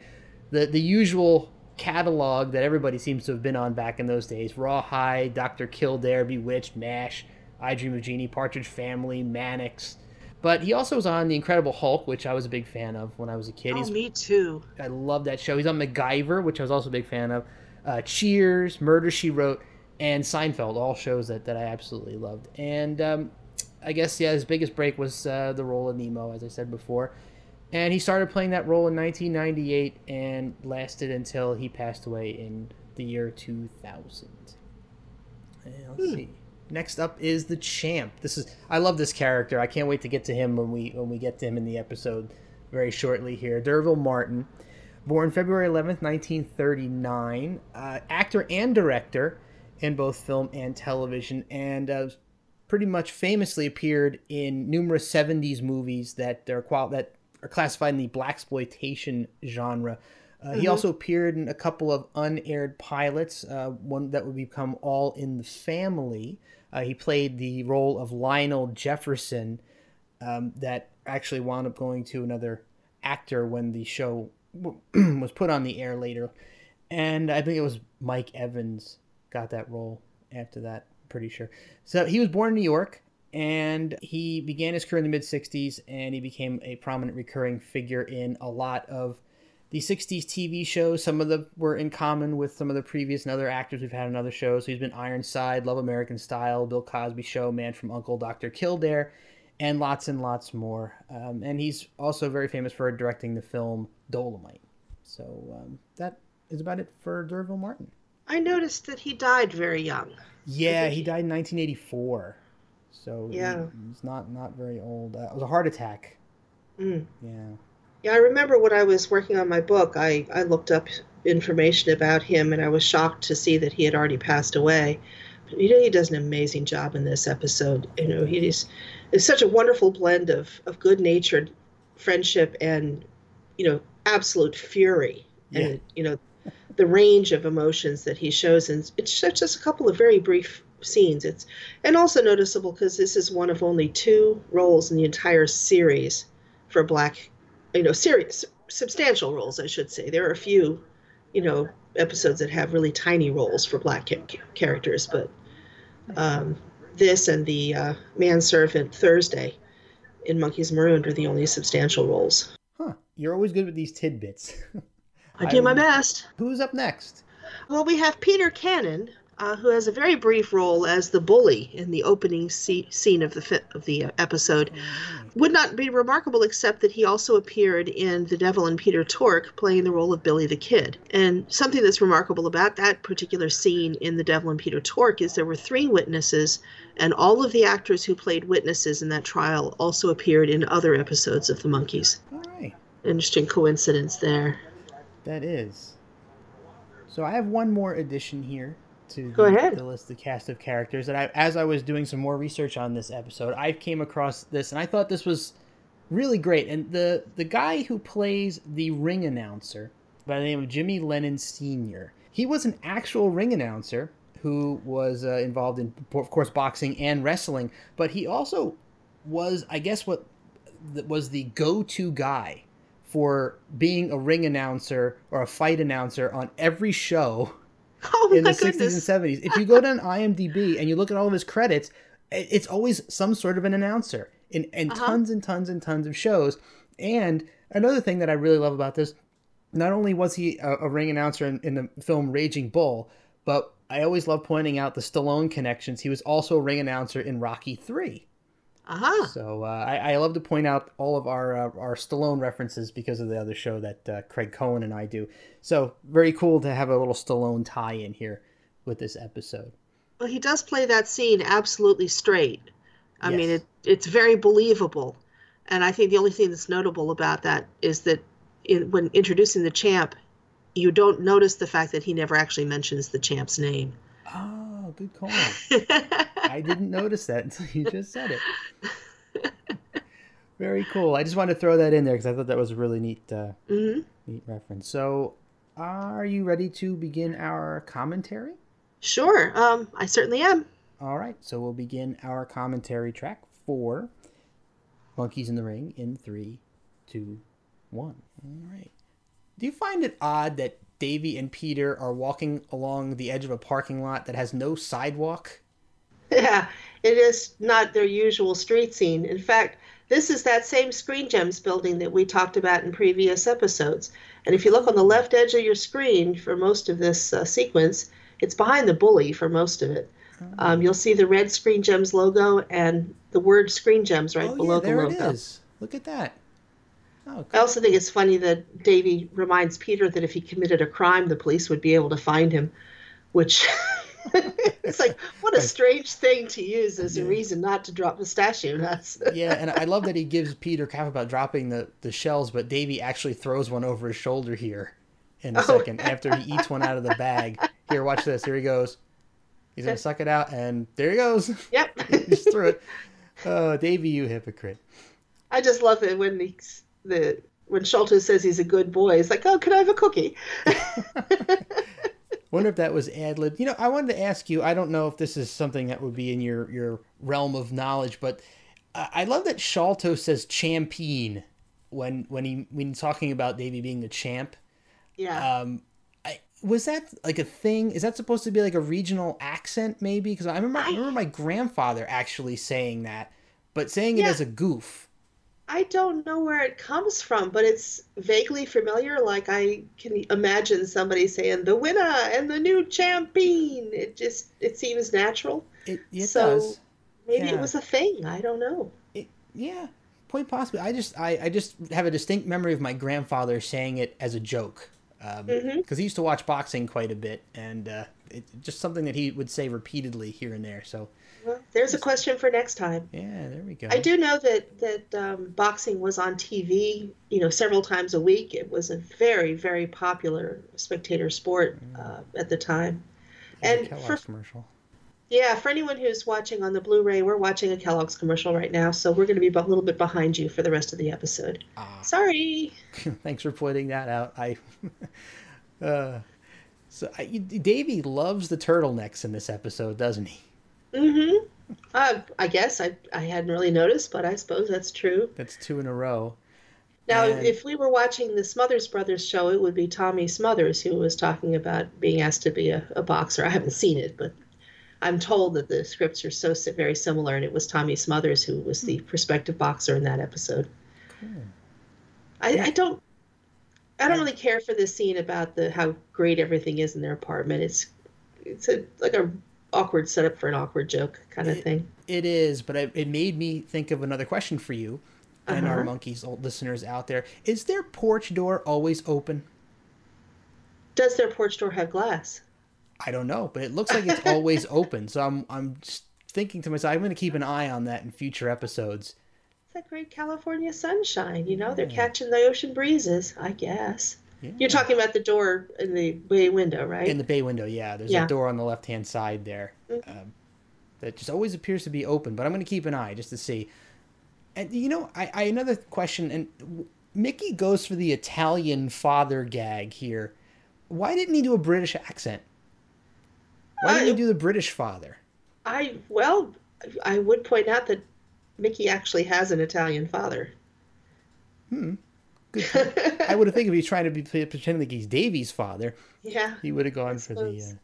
the the usual catalog that everybody seems to have been on back in those days: Rawhide, Doctor Kildare, Bewitched, Mash, I Dream of Jeannie, Partridge Family, Mannix. But he also was on The Incredible Hulk, which I was a big fan of when I was a kid. Oh, He's, me too. I love that show. He's on MacGyver, which I was also a big fan of. Uh, Cheers, Murder She Wrote, and Seinfeld, all shows that, that I absolutely loved. And um, I guess yeah, his biggest break was uh, the role of Nemo, as I said before. And he started playing that role in 1998 and lasted until he passed away in the year 2000. And let's see. Next up is the champ. This is I love this character. I can't wait to get to him when we when we get to him in the episode very shortly here. D'Urville Martin, born February 11th, 1939, uh, actor and director in both film and television, and uh, pretty much famously appeared in numerous 70s movies that are qual- that are classified in the black exploitation genre. Uh, He Mhm. also appeared in a couple of unaired pilots, uh, one that would become All in the Family. Uh, he played the role of Lionel Jefferson, um, that actually wound up going to another actor when the show was put on the air later, and I think it was Mike Evans got that role after that. Pretty sure. So he was born in New York, and he began his career in the mid '60s, and he became a prominent recurring figure in a lot of the 60s TV shows. Some of them were in common with some of the previous and other actors we've had on other shows. So he's been Ironside, Love American Style, Bill Cosby Show, Man from Uncle, Dr. Kildare, and lots and lots more. Um, and he's also very famous for directing the film Dolomite. So um, that is about it for D'Urville Martin. I noticed that he died very young. Yeah, he died in 1984. So Yeah. he's not not very old. Uh, it was a heart attack. Mm. Yeah. Yeah, I remember when I was working on my book, I, I looked up information about him and I was shocked to see that he had already passed away. But you know, he does an amazing job in this episode. You know, he is it's such a wonderful blend of, of good natured friendship and, you know, absolute fury. And, you know, the range of emotions that he shows and it's just a couple of very brief scenes. It's and also noticeable because this is one of only two roles in the entire series for black you know, serious, substantial roles, I should say. There are a few, you know, episodes that have really tiny roles for black ca- characters, but um, this and the uh, manservant Thursday in Monkees Marooned are the only substantial roles. Huh. You're always good with these tidbits. I do my best. Who's up next? Well, we have Peter Cannon, uh, who has a very brief role as the bully in the opening se- scene of the fi- of the uh, episode. Would not be remarkable except that he also appeared in The Devil and Peter Tork, playing the role of Billy the Kid. And something that's remarkable about that particular scene in The Devil and Peter Tork is there were three witnesses, and all of the actors who played witnesses in that trial also appeared in other episodes of The Monkees. All right. Interesting coincidence there. That is. So I have one more addition here to Go the, ahead. the list of cast of characters. And I, as I was doing some more research on this episode, I came across this, and I thought this was really great. And the the guy who plays the ring announcer by the name of Jimmy Lennon Sr. He was an actual ring announcer who was uh, involved in, of course, boxing and wrestling, but he also was, I guess, what was the go-to guy for being a ring announcer or a fight announcer on every show Oh in the 60s goodness. and 70s. If you go down IMDb and you look at all of his credits, it's always some sort of an announcer in, in Uh-huh. tons and tons and tons of shows. And another thing that I really love about this, not only was he a, a ring announcer in, in the film Raging Bull, but I always love pointing out the Stallone connections. He was also a ring announcer in Rocky 3. Uh-huh. So uh, I, I love to point out all of our uh, our Stallone references because of the other show that uh, Craig Cohen and I do. So very cool to have a little Stallone tie in here with this episode. Well, he does play that scene absolutely straight. I mean, it, it's very believable. And I think the only thing that's notable about that is that in, when introducing the champ, you don't notice the fact that he never actually mentions the champ's name. Oh, good call. I didn't notice that until you just said it. Very cool. I just wanted to throw that in there because I thought that was a really neat, uh, Mhm. neat reference. So, are you ready to begin our commentary? Sure, um, I certainly am. All right, so we'll begin our commentary track for Monkees in the Ring in three, two, one. All right. Do you find it odd that Davy and Peter are walking along the edge of a parking lot that has no sidewalk? Yeah, it is not their usual street scene. In fact, this is that same Screen Gems building that we talked about in previous episodes. And if you look on the left edge of your screen for most of this uh, sequence, it's behind the bully for most of it. Um, you'll see the red Screen Gems logo and the word Screen Gems right oh, below yeah, the there logo. it is. Look at that. Oh, I also think it's funny that Davy reminds Peter that if he committed a crime, the police would be able to find him, which it's like what a strange thing to use as a reason not to drop pistachio nuts. yeah, and I love that he gives Peter crap about dropping the, the shells, but Davy actually throws one over his shoulder here in a Oh. second after he eats one out of the bag. Here, watch this. Here he goes. He's gonna suck it out, and there he goes. Yep. he just threw it. Oh, Davy, you hypocrite. I just love it when the the when Sholto says he's a good boy. He's like, "Oh, can I have a cookie?" Wonder if that was ad lib. You know, I wanted to ask you. I don't know if this is something that would be in your your realm of knowledge, but I I love that Sholto says champagne when when he when talking about Davy being the champ. Yeah. Um, I, was that like a thing? Is that supposed to be like a regional accent, maybe? Because I remember I remember my grandfather actually saying that, but saying it as a goof. I don't know where it comes from, but it's vaguely familiar. Like I can imagine somebody saying the winner and the new champion. It just it seems natural. It, it so does. maybe Yeah. it was a thing. I don't know. Yeah, point possibly. I just I, I just have a distinct memory of my grandfather saying it as a joke because Mhm. he used to watch boxing quite a bit, and uh, it's just something that he would say repeatedly here and there. So Well, there's a question for next time. yeah, there we go. I do know that that um, boxing was on TV, you know, several times a week. It was a very, very popular spectator sport uh, at the time. And for commercial. Yeah, for anyone who's watching on the Blu-ray, we're watching a Kellogg's commercial right now, so we're going to be a little bit behind you for the rest of the episode. Sorry. Thanks for pointing that out. I uh, so I, Davy loves the turtlenecks in this episode, doesn't he? Mm-hmm. Uh, I guess I I hadn't really noticed, but I suppose that's true. That's two in a row. Now, And- if we were watching the Smothers Brothers show, it would be Tommy Smothers who was talking about being asked to be a, a boxer. I haven't seen it, but I'm told that the scripts are so very similar, and it was Tommy Smothers who was the prospective boxer in that episode. I, I don't, I don't really care for this scene about the how great everything is in their apartment. It's, it's a like a awkward setup for an awkward joke kind of thing. It is, but it, it made me think of another question for you and our Uh-huh. Monkees old listeners out there. Is their porch door always open? Does their porch door have glass? I don't know, but it looks like it's always open. So I'm I'm just thinking to myself, I'm going to keep an eye on that in future episodes. It's that great California sunshine. You know, they're catching the ocean breezes, I guess. You're talking about the door in the bay window, right? In the bay window, yeah. There's Yeah. a door on the left hand side there Mhm. um, that just always appears to be open. But I'm going to keep an eye just to see. And you know, I, I another question, and Micky goes for the Italian father gag here. Why didn't he do a British accent? Why didn't he do the British father? I well, I would point out that Micky actually has an Italian father. Hmm. Good. I would have think if he's trying to be pretending like he's Davy's father, Yeah, he would have gone for the. Uh,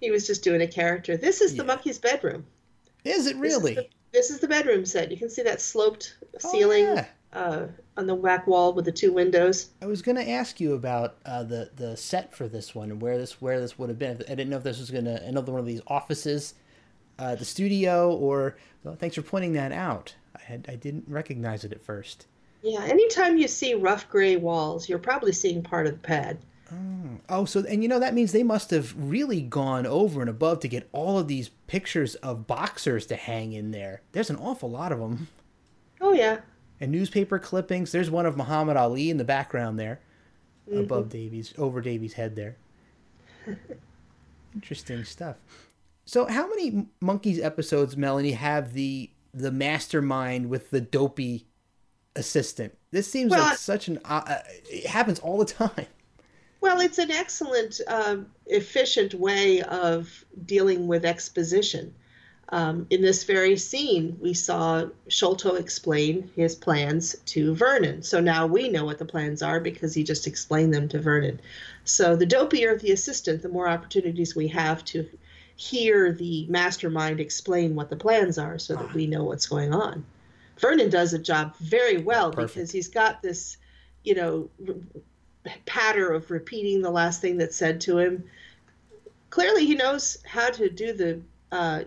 he was just doing a character. This is the Monkees bedroom. is it This is really? the- This is the bedroom set. You can see that sloped ceiling Oh, yeah. uh, on the back wall with the two windows. I was going to ask you about uh, the the set for this one and where this where this would have been. I didn't know if this was going to another one of these offices, uh, the studio, or. Well, thanks for pointing that out. I had I didn't recognize it at first. Yeah, anytime you see rough gray walls, you're probably seeing part of the pad. Oh, so and you know that means they must have really gone over and above to get all of these pictures of boxers to hang in there. There's an awful lot of them. Oh yeah. And newspaper clippings. There's one of Muhammad Ali in the background there, above Davies, over Davies' head there. Interesting stuff. So, how many Monkees episodes, Melanie, have the the mastermind with the dopey assistant? This seems Well, like such an. Uh, uh, it happens all the time. Well, it's an excellent, um, efficient way of dealing with exposition. Um, in this very scene, we saw Sholto explain his plans to Vernon. So now we know what the plans are because he just explained them to Vernon. So the dopier the assistant, the more opportunities we have to hear the mastermind explain what the plans are so that we know what's going on. Vernon does a job very well because he's got this, you know, r- patter of repeating the last thing that's said to him. Clearly, he knows how to do the uh,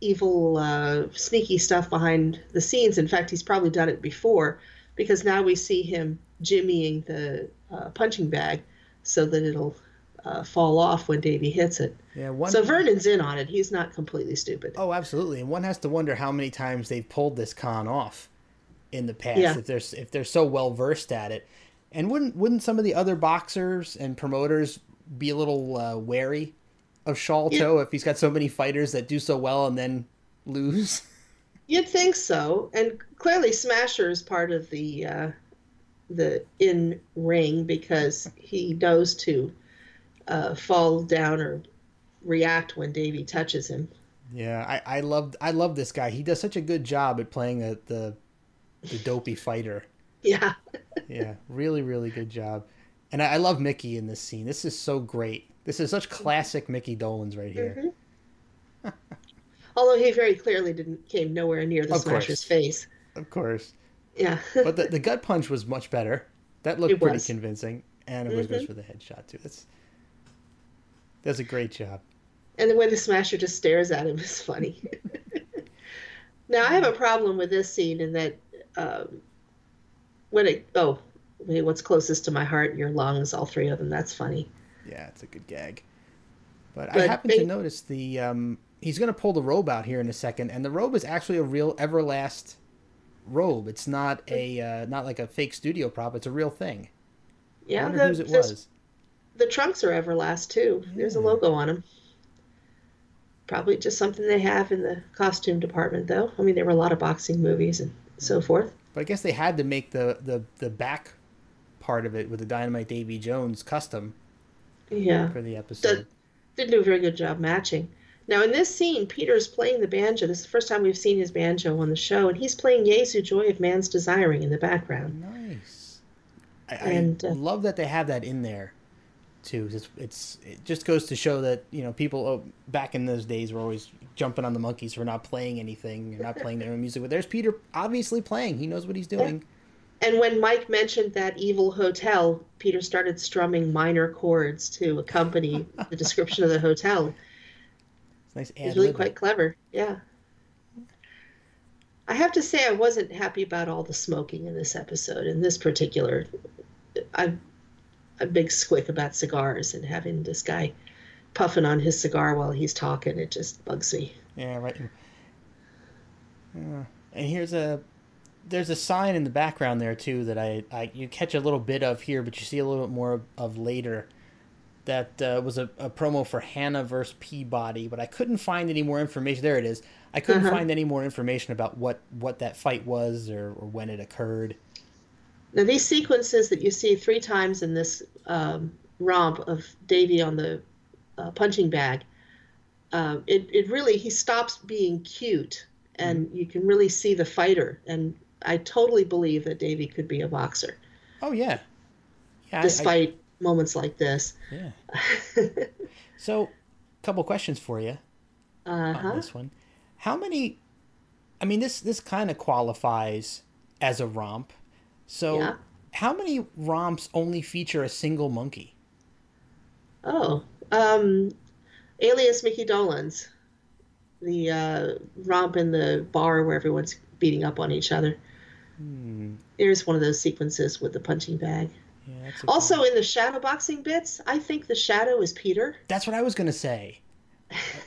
evil, uh, sneaky stuff behind the scenes. In fact, he's probably done it before because now we see him jimmying the uh, punching bag so that it'll uh, fall off when Davy hits it. Yeah, one. So Vernon's in on it. He's not completely stupid. Oh, absolutely. And one has to wonder how many times they've pulled this con off in the past Yeah. if they're if they're so well versed at it. And wouldn't wouldn't some of the other boxers and promoters be a little uh, wary of Sholto if he's got so many fighters that do so well and then lose? You'd think so, and clearly Smasher is part of the uh, the in ring because he knows to uh, fall down or react when Davy touches him. Yeah, I I love I love this guy. He does such a good job at playing a, the the dopey fighter. Yeah. yeah, really, really good job. And I, I love Micky in this scene. This is so great. This is such classic Micky Dolenz right here. Mhm. Although he very clearly didn't came nowhere near the Of course. Smasher's face. Of course. Yeah. but the, the gut punch was much better. That looked It pretty was. convincing. And it goes Mhm. for the headshot too. That's that's a great job. And the way the Smasher just stares at him is funny. now I have a problem with this scene in that um, when it oh what's closest to my heart? Your lungs, all three of them. That's funny. Yeah, it's a good gag. But, I happen they- to notice the um, he's going to pull the robe out here in a second, and the robe is actually a real Everlast robe. It's not a uh, not like a fake studio prop. It's a real thing. I Yeah, wonder the, whose it was. the trunks are Everlast too. There's a logo on them. Probably just something they have in the costume department, though. I mean, there were a lot of boxing movies and so forth. But I guess they had to make the the the back part of it with the Dynamite Davy Jones custom Yeah. for the episode. didn't do a very good job matching. Now, in this scene, Peter's playing the banjo. This is the first time we've seen his banjo on the show, and he's playing Jesu, Joy of Man's Desiring in the background. Nice. I, And, I uh, love that they have that in there too. It's, it's it just goes to show that you know people oh, back in those days were always jumping on the Monkees for not playing anything or not playing their own music. But there's Peter obviously playing. He knows what he's doing. And when Mike mentioned that evil hotel, Peter started strumming minor chords to accompany the description of the hotel. It's nice. He's really quite clever. Yeah. I have to say, I wasn't happy about all the smoking in this episode. In this particular, I'm a big squick about cigars and having this guy puffing on his cigar while he's talking. It just bugs me. Yeah, right. Yeah. And here's a there's a sign in the background there too that I, I you catch a little bit of here, but you see a little bit more of later. That uh, was a, a promo for Hannah versus Peabody, but I couldn't find any more information. There it is. I couldn't Uh-huh. find any more information about what, what that fight was or, or when it occurred. Now, these sequences that you see three times in this um, romp of Davy on the uh, punching bag, um, it, it really, he stops being cute and you can really see the fighter. And I totally believe that Davy could be a boxer, Oh yeah, yeah. I- I- despite moments like this. yeah. so, couple questions for you. Uh-huh. on this one. How many? I mean, this this kind of qualifies as a romp. So, Yeah. how many romps only feature a single Monkee? Oh, um, alias Micky Dolenz, the uh, romp in the bar where everyone's beating up on each other. Hmm. There's one of those sequences with the punching bag. Yeah, Also, in the shadow boxing bits, I think the shadow is Peter. that's what I was gonna say.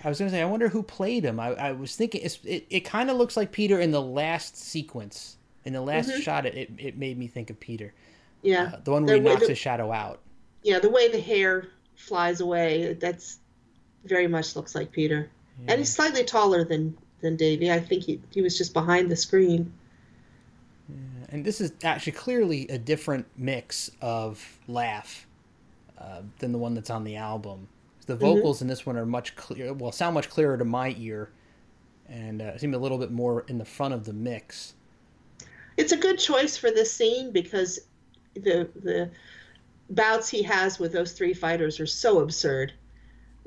I was gonna say, I wonder who played him. I, I was thinking it's, it, it kind of looks like Peter in the last sequence. In the last Mhm. shot, it, it, made me think of Peter. Yeah, Uh, the one where he The way knocks the- his shadow out. yeah, the way the hair flies away, that's very much looks like Peter. And he's slightly taller than than Davy. I think he he was just behind the screen. And this is actually clearly a different mix of laugh uh, than the one that's on the album. The vocals in this one are much clear. Well, sound much clearer to my ear, and uh, seem a little bit more in the front of the mix. It's a good choice for this scene because the the bouts he has with those three fighters are so absurd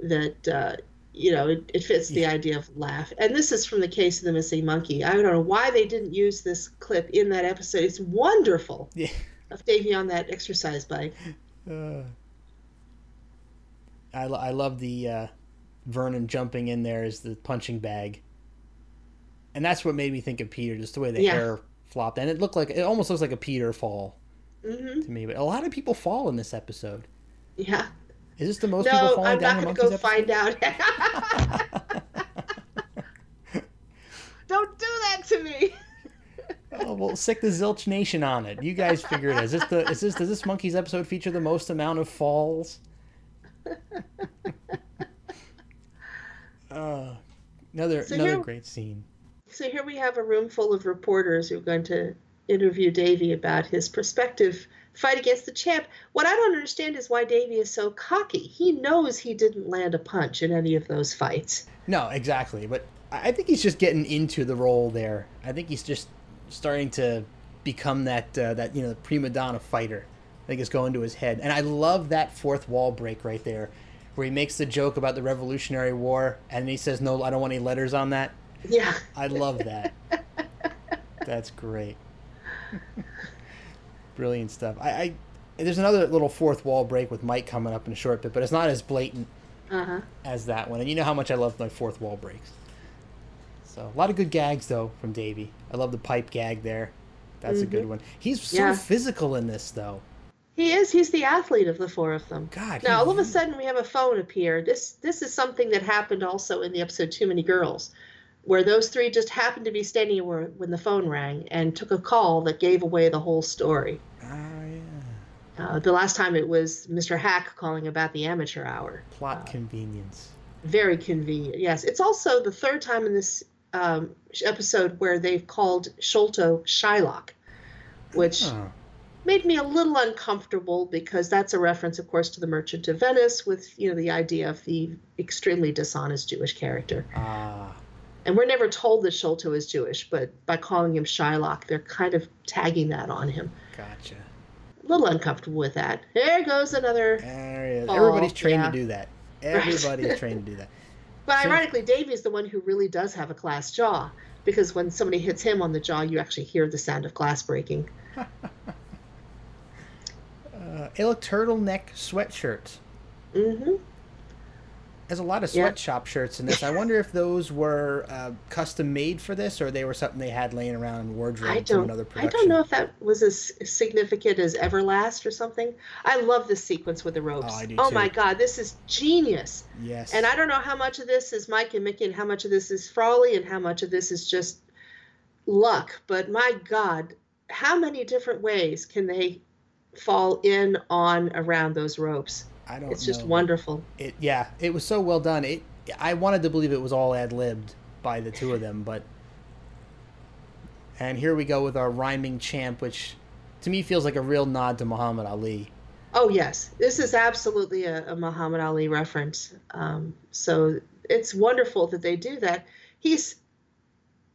that uh, you know it, it fits the idea of laugh. And this is from the case of the missing Monkee. I don't know why they didn't use this clip in that episode. It's wonderful Yeah. of Davy on that exercise bike. Uh, I, lo- I love the uh, Vernon jumping in there as the punching bag, and that's what made me think of Peter. Just the way the Yeah. hair flopped, and it looked like it almost looks like a Peter fall hmm to me. But a lot of people fall in this episode. Yeah. Is this the most people No, falling I'm down not going to go find out. Don't do that to me. Oh well, sick the Zilch Nation on it. You guys figure it. out. Is this the is this does this Monkees episode feature the most amount of falls? Uh, another So another here- great scene. So here we have a room full of reporters who are going to interview Davy about his prospective fight against the champ. What I don't understand is why Davy is so cocky. He knows he didn't land a punch in any of those fights. No, exactly. But I I think he's just getting into the role there. I think he's just starting to become that uh, that you know the prima donna fighter. I think it's going to his head, and I love that fourth wall break right there, where he makes the joke about the Revolutionary War, and he says, "No, I don't want any letters on that." Yeah. I love that. That's great. Brilliant stuff. I, I there's another little fourth wall break with Mike coming up in a short bit, but it's not as blatant Uh huh. as that one. And you know how much I love my fourth wall breaks. So a lot of good gags though from Davy. I love the pipe gag there. That's a good Mhm. one. He's so Yeah. physical in this though. He is. He's the athlete of the four of them. God. Now he all of a sudden we have a phone appear. This this is something that happened also in the episode Too Many Girls, where those three just happened to be standing where when the phone rang and took a call that gave away the whole story. Oh yeah. Uh, the last time it was Mr. Hack calling about the amateur hour. Plot convenience. Very convenient. Yes, it's also the third time in this um, episode where they've called Sholto Shylock, which Oh. made me a little uncomfortable because that's a reference, of course, to the Merchant of Venice, with you know the idea of the extremely dishonest Jewish character. Ah. And we're never told that Sholto is Jewish, but by calling him Shylock, they're kind of tagging that on him. Gotcha. A little uncomfortable with that. There goes another. There he is. Everybody's trained yeah. to do that. Right. Everybody's trained to do that. But So- ironically, Davy's the one who really does have a glass jaw because when somebody hits him on the jaw, you actually hear the sound of glass breaking. Uh, I turtleneck sweatshirts. Mm-hmm. There's a lot of Yeah. sweatshop shirts in this. I wonder if those were uh, custom made for this, or they were something they had laying around in wardrobe I from don't. another I don't know if that was as significant as Everlast or something. I love this sequence with the ropes. Oh, I do oh too. my God, this is genius. Yes. And I don't know how much of this is Mike and Micky and how much of this is Frawley and how much of this is just luck. But my God, how many different ways can they fall in, on, around those ropes? I don't. It's just wonderful. It yeah, it was so well done. It I wanted to believe it was all ad libbed by the two of them, but and here we go with our rhyming champ, which to me feels like a real nod to Muhammad Ali. Oh yes, this is absolutely a, a Muhammad Ali reference. Um, so it's wonderful that they do that. He's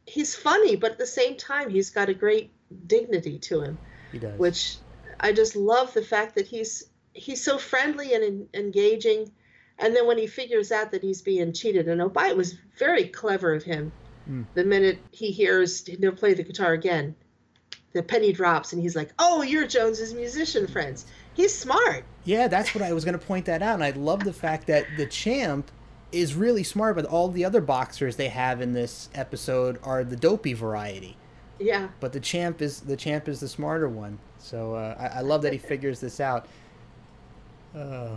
he's funny, but at the same time, he's got a great dignity to him, He does. which I just love the fact that he's he's so friendly and en- engaging. And then when he figures out that he's being cheated, and Obai it was very clever of him. Hmm. The minute he hears he'll play the guitar again, the penny drops, and he's like, "Oh, you're Jones's musician friends." He's smart. Yeah, that's what I was going to point that out, and I love the fact that the champ is really smart, but all the other boxers they have in this episode are the dopey variety. Yeah. But the champ is the champ is the smarter one. So uh, I, I love that he figures this out. Uh,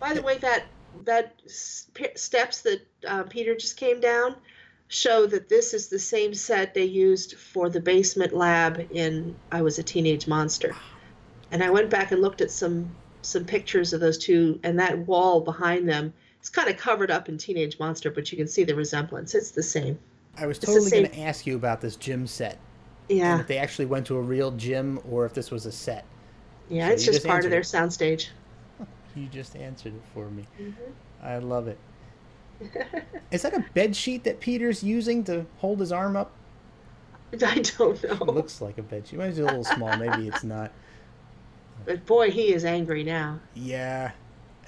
By the way, that that steps that uh, Peter just came down show that this is the same set they used for the basement lab in I Was a Teenage Monster. And I went back and looked at some some pictures of those two, and that wall behind them is kind of covered up in Teenage Monster, but you can see the resemblance. It's the same. I was totally going to ask you about this gym set. Yeah. If they actually went to a real gym or if this was a set. Yeah, So it's you just, part of their soundstage. You just answered it for me. Mm-hmm. I love it. Is that a bed sheet that Peter's using to hold his arm up? I don't know. It looks like a bed sheet. Maybe it's a little small. Maybe it's not. But boy, he is angry now. Yeah.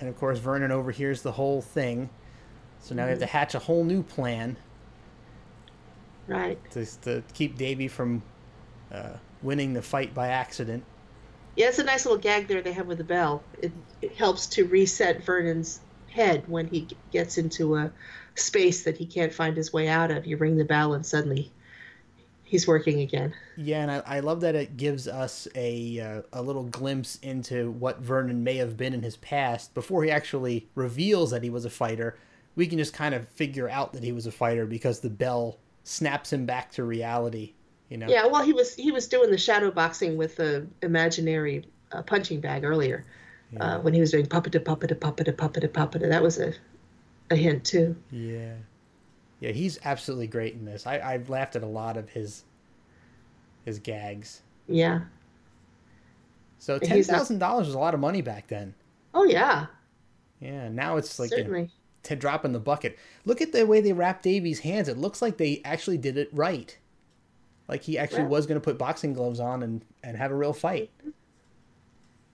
And of course, Vernon overhears the whole thing. So now we have to hatch a whole new plan Right. to, to keep Davy from uh, winning the fight by accident. Yeah, it's a nice little gag there they have with the bell. It, it helps to reset Vernon's head when he gets into a space that he can't find his way out of. You ring the bell and suddenly he's working again. Yeah, and I, I love that it gives us a uh, a little glimpse into what Vernon may have been in his past before he actually reveals that he was a fighter. We can just kind of figure out that he was a fighter because the bell snaps him back to reality. You know. Yeah, well, he was he was doing the shadow boxing with the imaginary uh, punching bag earlier uh, when he was doing puppet puppet puppet puppet puppet. That was a a hint too. Yeah. Yeah, he's absolutely great in this. I, I've laughed at a lot of his his gags. Yeah. So ten thousand dollars was a lot of money back then. Oh yeah. Yeah, now it's like Certainly. to drop in the bucket. Look at the way they wrap Davy's hands. It looks like they actually did it right. Like he actually Well- was going to put boxing gloves on and and have a real fight.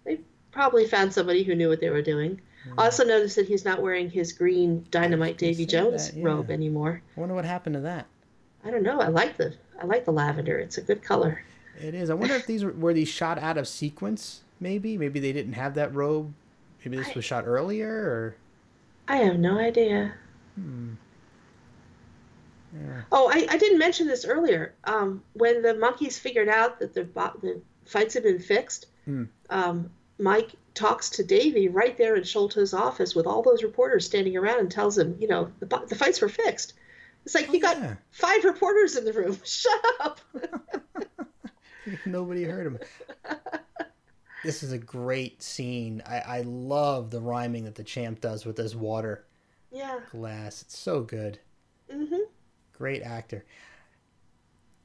They probably found somebody who knew what they were doing. I also noticed that he's not wearing his green Dynamite Davy Jones that, yeah. robe anymore. I wonder what happened to that. I don't know. I like the I like the lavender. It's a good color. It is. I wonder if these were, were these shot out of sequence. Maybe, maybe they didn't have that robe. Maybe this was shot earlier, or I have no idea. hmm. Yeah. Oh, I, I didn't mention this earlier. Um, when the Monkees figured out that the bo- the fights had been fixed, Hmm. um, Mike talks to Davy right there in Sholto's office with all those reporters standing around and tells him, you know, the, the fights were fixed. It's like you got five reporters in the room. Shut up. Nobody heard him. this is a great scene. I, I love the rhyming that the champ does with this water Yeah. glass. It's so good. Mm-hmm. Great actor.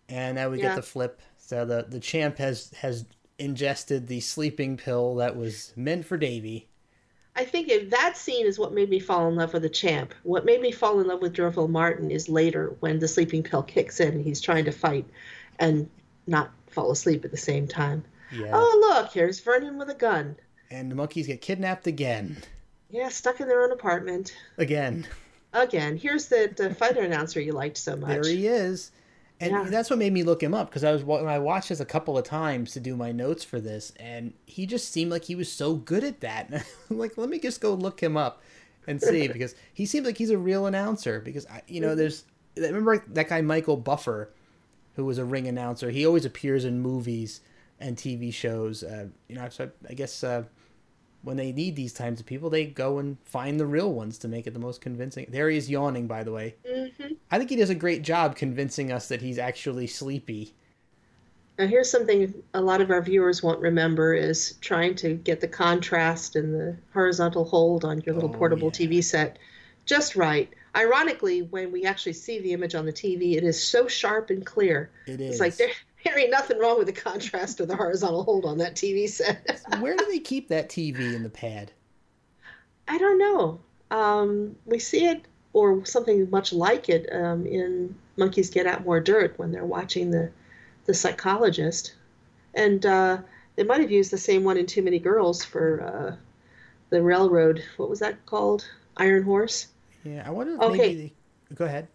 And now we Yeah. get the flip. So the, the champ has has ingested the sleeping pill that was meant for Davy. I think if that scene is what made me fall in love with the champ. What made me fall in love with D'Urville Martin is later when the sleeping pill kicks in and he's trying to fight and not fall asleep at the same time. Yeah. Oh, look, here's Vernon with a gun. And the Monkees get kidnapped again. Yeah, stuck in their own apartment. Again. Again, here's the, the fighter announcer you liked so much. There he is. And that's what made me look him up because I was when I watched this a couple of times to do my notes for this, and he just seemed like he was so good at that. Like, let me just go look him up and see because he seems like he's a real announcer. Because I, you know, there's remember that guy Michael Buffer, who was a ring announcer. He always appears in movies and TV shows. Uh, you know, so I guess uh, when they need these types of people, they go and find the real ones to make it the most convincing. There he is yawning, by the way. Mm-hmm. I think he does a great job convincing us that he's actually sleepy. Now, here's something a lot of our viewers won't remember is trying to get the contrast and the horizontal hold on your Oh, little portable TV set just right. Ironically, when we actually see the image on the TV, it is so sharp and clear. It It's like there, there ain't nothing wrong with the contrast or the horizontal hold on that TV set. Where do they keep that TV in the pad? I don't know. Um, we see it or something much like it um, in Monkees Get Out More Dirt when they're watching the, the psychologist. And uh, they might have used the same one in Too Many Girls for uh, the railroad. What was that called? Iron Horse? Yeah, I wonder if Okay. maybe they... Go ahead.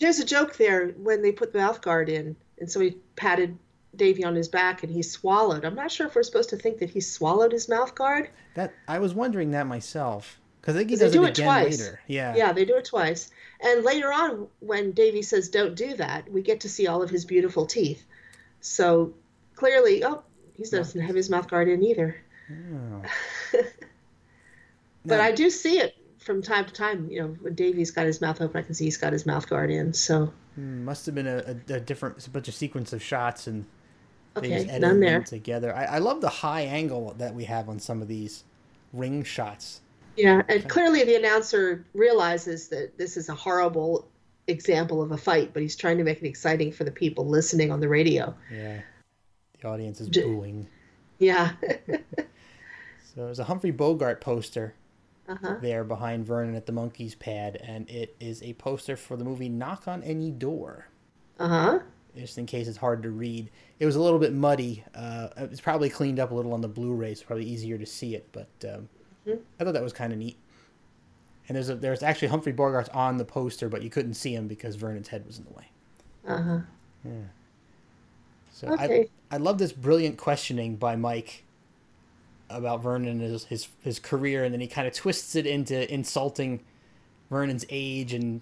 There's a joke there when they put the mouth guard in, and so he patted Davy on his back and he swallowed. I'm not sure if we're supposed to think that he swallowed his mouth guard. That I was wondering that myself because I think he does do it again twice. later. Yeah. Yeah, they do it twice. And later on, when Davy says, don't do that, we get to see all of his beautiful teeth. So clearly, oh, he doesn't have his mouth guard in either. Oh. But I do see it from time to time. You know, when Davy's got his mouth open, I can see he's got his mouth guard in. So, Mm, must have been a, a, a different a bunch of sequence of shots and they Okay, just edited none there. them together. I, I love the high angle that we have on some of these ring shots. yeah. And clearly, the announcer realizes that this is a horrible example of a fight, but he's trying to make it exciting for the people listening on the radio. Yeah. The audience is booing. Yeah. So there's a Humphrey Bogart poster uh-huh. there behind Vernon at the Monkees pad, and it is a poster for the movie Knock on Any Door. Uh huh. Just in case it's hard to read. It was a little bit muddy. Uh, it's probably cleaned up a little on the Blu-ray, so probably easier to see it. But um, Mhm. I thought that was kind of neat. And there's a, there's actually Humphrey Bogart's on the poster, but you couldn't see him because Vernon's head was in the way. Uh huh. Yeah. So Okay. I I love this brilliant questioning by Mike about Vernon and his his, his career, and then he kind of twists it into insulting Vernon's age, and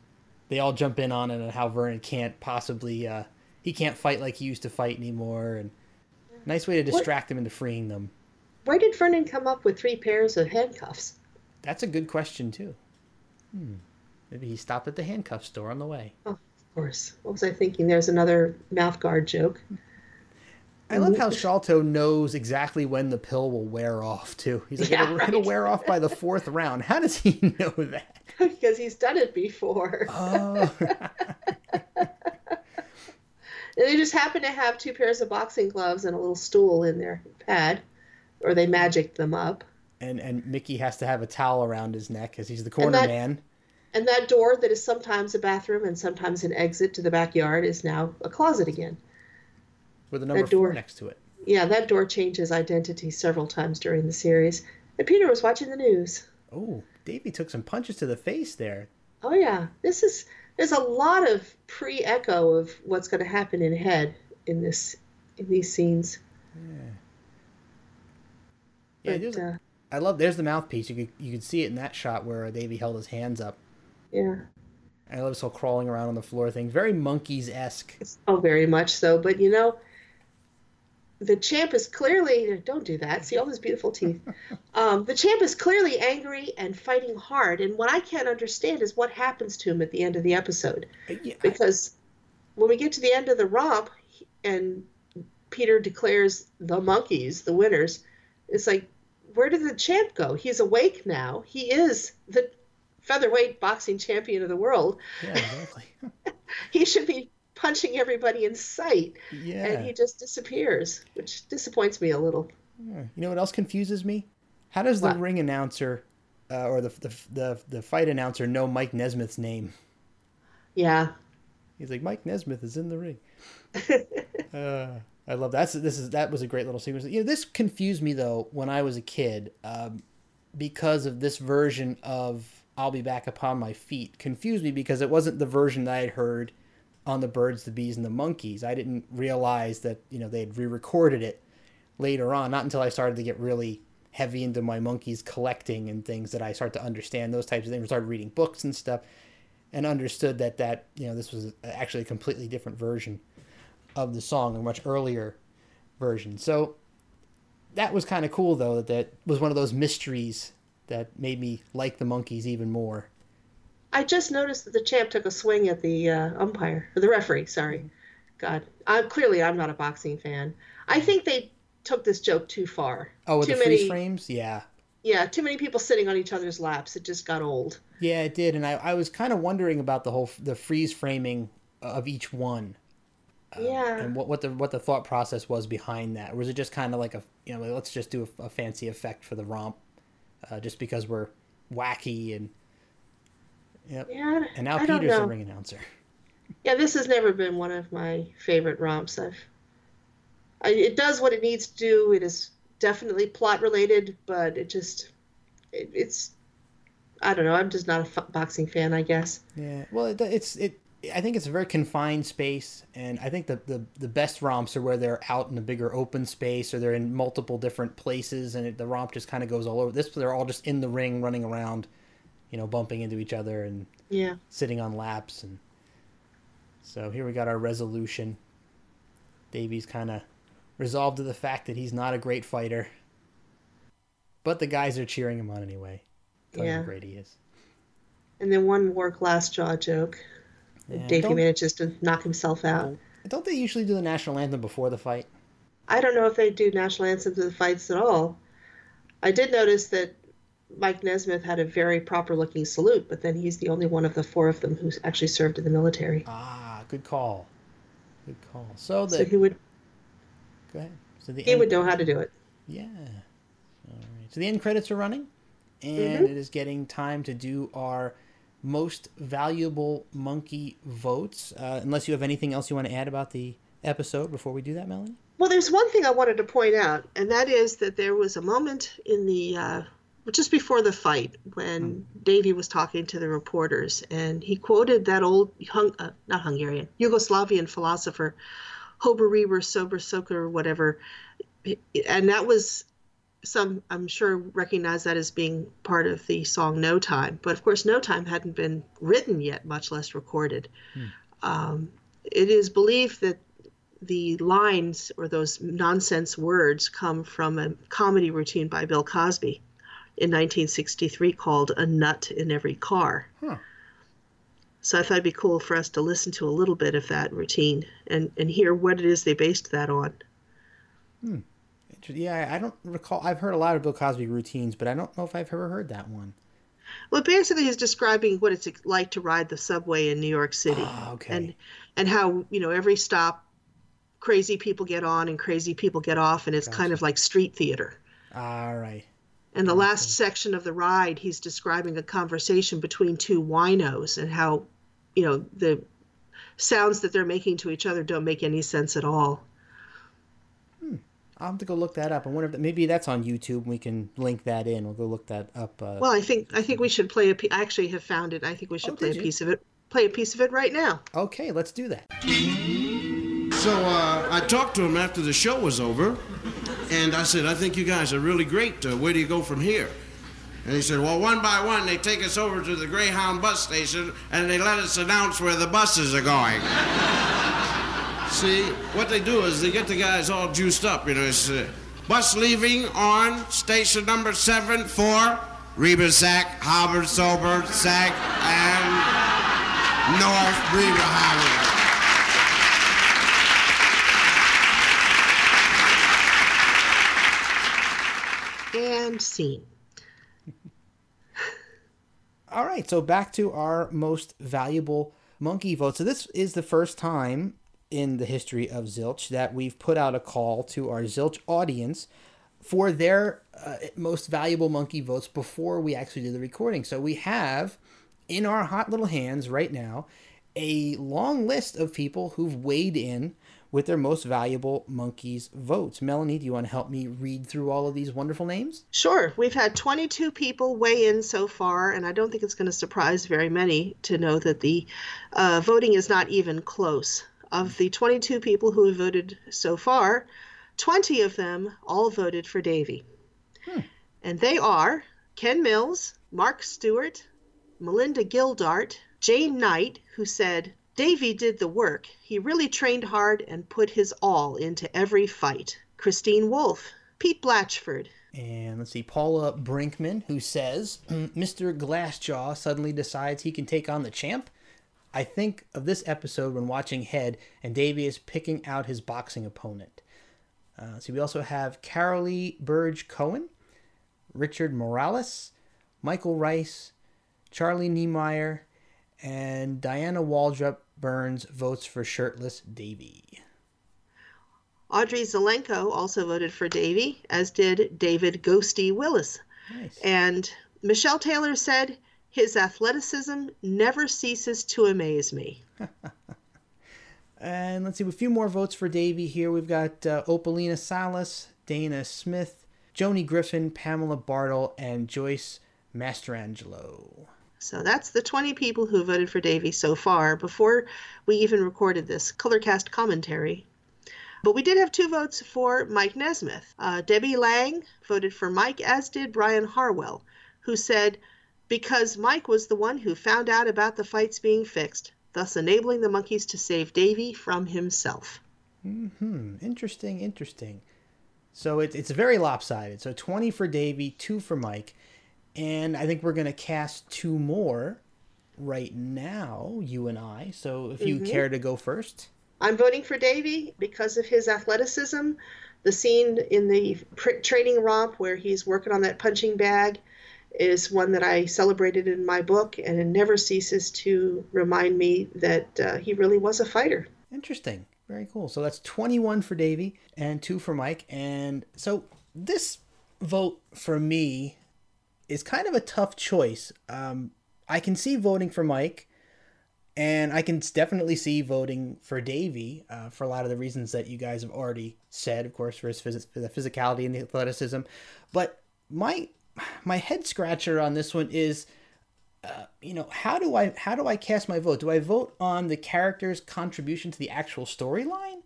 they all jump in on it and how Vernon can't possibly uh, he can't fight like he used to fight anymore, and nice way to What- distract him into freeing them. Where did Vernon come up with three pairs of handcuffs? That's a good question too. Hmm. Maybe he stopped at the handcuff store on the way. Oh, of course. What was I thinking? There's another mouth guard joke. I love how Sholto knows exactly when the pill will wear off too. He's like, Yeah, it'll, it'll wear off by the fourth round. How does he know that? because he's done it before. Oh, And they just happen to have two pairs of boxing gloves and a little stool in their pad, or they magicked them up. and and Micky has to have a towel around his neck because he's the corner that- man. And that door that is sometimes a bathroom and sometimes an exit to the backyard is now a closet again. With a number door. four next to it. Yeah, that door changes identity several times during the series. And Peter was watching the news. Oh, Davy took some punches to the face there. Oh yeah, this is there's a lot of pre-echo of what's going to happen in head in this in these scenes. Yeah, But, uh, I love. There's the mouthpiece. You could you could see it in that shot where Davy held his hands up. Yeah. I love this whole crawling around on the floor thing. Very Monkees esque. Oh, very much so. But you know, the champ is clearly don't do that. See all those beautiful teeth. Um, the champ is clearly angry and fighting hard. And what I can't understand is what happens to him at the end of the episode. Because when we get to the end of the romp and Peter declares the Monkees the winners, it's like, where did the champ go? He's awake now. He is the featherweight boxing champion of the world. Yeah, exactly. he should be punching everybody in sight. Yeah. And he just disappears, which disappoints me a little. Yeah. You know what else confuses me? How does the What? ring announcer uh, or the, the the the fight announcer know Mike Nesmith's name? Yeah. He's like Mike Nesmith is in the ring. uh, I love that. That's, this is that was a great little sequence. You know, this confused me though when I was a kid um, because of this version of "I'll be back upon my feet." Confused me because it wasn't the version that I had heard on the Birds, the Bees, and the Monkees. I didn't realize that you know they had re-recorded it later on. Not until I started to get really heavy into my Monkees collecting and things that I start to understand those types of things. I started reading books and stuff and understood that that you know this was actually a completely different version of the song, a much earlier version. So that was kind of cool though. That that was one of those mysteries that made me like the Monkees even more. I just noticed that the champ took a swing at the uh, umpire, or the referee. Sorry, God, I, clearly I'm not a boxing fan. I think they took this joke too far. Oh, with too the freeze many, frames, yeah, Yeah, too many people sitting on each other's laps. It just got old. yeah, it did. And I, I was kind of wondering about the whole the freeze framing of each one. yeah. and what, what the what the thought process was behind that. Or was it just kind of like a you know let's just do a, a fancy effect for the romp, uh, just because we're wacky and yep. Yeah, And now I Peter's the ring announcer. Yeah, this has never been one of my favorite romps. I've, I, it does what it needs to do. It is definitely plot related, but it just, it, it's, I don't know. I'm just not a f- boxing fan, I guess. Yeah. Well, it, it's it. I think it's a very confined space, and I think the, the the best romps are where they're out in a bigger open space, or they're in multiple different places, and it, the romp just kind of goes all over. This they're all just in the ring, running around, you know, bumping into each other and Yeah. sitting on laps, and so here we got our resolution. Davy's kind of resolved to the fact that he's not a great fighter, but the guys are cheering him on anyway. Telling him Yeah. how great he is. And then one more glass jaw joke. Yeah, Davy manages to knock himself out. Don't they usually do the national anthem before the fight? I don't know if they do national anthems of the fights at all. I did notice that Mike Nesmith had a very proper looking salute, but then he's the only one of the four of them who actually served in the military. Ah, good call. Good call. So the So he would go ahead. So the he end, would know how to do it. Yeah. All right. So the end credits are running, and Mhm. it is getting time to do our most valuable Monkee votes. Uh, unless you have anything else you want to add about the episode before we do that, Melanie. Well, there's one thing I wanted to point out, and that is that there was a moment in the uh, just before the fight when Davy was talking to the reporters, and he quoted that old hung, uh, not Hungarian Yugoslavian philosopher Hober Reber Sober Soker whatever, and that was some I'm sure recognize that as being part of the song No Time, but of course No Time hadn't been written yet, much less recorded. Um, it is believed that the lines or those nonsense words come from a comedy routine by Bill Cosby in 1963 called A Nut in Every Car. Huh. So I thought it'd be cool for us to listen to a little bit of that routine and, and hear what it is they based that on. Hmm. Yeah, I don't recall. I've heard a lot of Bill Cosby routines, but I don't know if I've ever heard that one. Well, basically, he's describing what it's like to ride the subway in New York City, Ah, okay. and and how you know every stop, crazy people get on and crazy people get off, and it's kind of like street theater. All right. And the last section of the ride, he's describing a conversation between two winos and how, you know, the sounds that they're making to each other don't make any sense at all. Hmm. I'll have to go look that up. I wonder if that, maybe that's on YouTube. We can link that in. We'll go look that up. Uh, Well, I think I think we should play a. pe- I actually have found it. I think we should Oh, play a you? piece of it. Play a piece of it right now. okay, let's do that. So uh, I talked to him after the show was over, and I said, I think you guys are really great. Uh, where do you go from here? And he said, Well, one by one, they take us over to the Greyhound bus station and they let us announce where the buses are going. See, what they do is they get the guys all juiced up. You know, it's uh, bus leaving on station number seven for Reba Sack, Harbor Sober, Sack, and North Highway. And scene. All right, so back to our most valuable Monkee vote. So this is the first time in the history of Zilch that we've put out a call to our Zilch audience for their uh, most valuable Monkee votes before we actually do the recording. So we have in our hot little hands right now a long list of people who've weighed in with their most valuable Monkees votes. Melanie, do you want to help me read through all of these wonderful names? Sure. We've had 22 people weigh in so far, and I don't think it's going to surprise very many to know that the uh, voting is not even close. Of the 22 people who have voted so far, 20 of them all voted for Davy. And they are Ken Mills, Mark Stewart, Melinda Gildart, Jane Knight, who said, Davy did the work. He really trained hard and put his all into every fight. Christine Wolfe, Pete Blatchford, And let's see, Paula Brinkman, who says, Mr. Glassjaw suddenly decides he can take on the champ. I think of this episode when watching Head and Davy is picking out his boxing opponent. Uh, so we also have Carolee Burge Cohen, Richard Morales, Michael Rice, Charlie Niemeyer, and Diana Waldrop Burns votes for shirtless Davy. Audrey Zelenko also voted for Davy, as did David Ghosty Willis. And Michelle Taylor said, His athleticism never ceases to amaze me. And let's see, a few more votes for Davy here. We've got uh, Opalina Salas, Dana Smith, Joni Griffin, Pamela Bartle, and Joyce Mastrangelo. So that's the 20 people who voted for Davy so far before we even recorded this Colorcast commentary. But we did have two votes for Mike Nesmith. Uh, Debbie Lang voted for Mike, as did Brian Harwell, who said, Because Mike was the one who found out about the fights being fixed, thus enabling the Monkees to save Davy from himself. Hmm, interesting, interesting. So it, it's very lopsided. So 20 for Davy, 2 for Mike. And I think we're going to cast two more right now, you and I. So if you Mhm. care to go first. I'm voting for Davy because of his athleticism. The scene in the training romp where he's working on that punching bag is one that I celebrated in my book, and it never ceases to remind me that uh, he really was a fighter. Interesting. Very cool. So that's 21 for Davy and 2 for Mike. And so this vote for me is kind of a tough choice. Um, I can see voting for Mike, and I can definitely see voting for Davy uh, for a lot of the reasons that you guys have already said, of course, for his phys- for the physicality and the athleticism. But my my head scratcher on this one is uh, you know how do i how do i cast my vote do i vote on the character's contribution to the actual storyline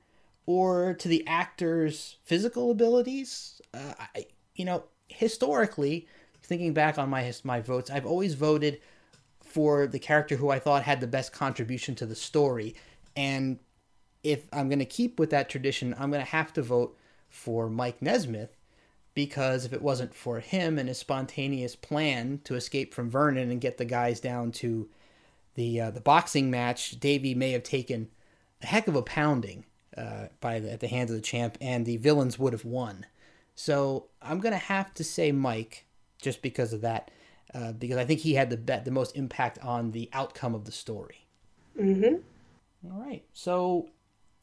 or to the actor's physical abilities uh, I, you know historically thinking back on my my votes i've always voted for the character who i thought had the best contribution to the story and if i'm going to keep with that tradition i'm going to have to vote for mike nesmith because if it wasn't for him and his spontaneous plan to escape from Vernon and get the guys down to the uh, the boxing match, Davy may have taken a heck of a pounding uh, by the, at the hands of the champ, and the villains would have won. So I'm gonna have to say Mike, just because of that, uh, because I think he had the bet, the most impact on the outcome of the story. Mm-hmm. All right, so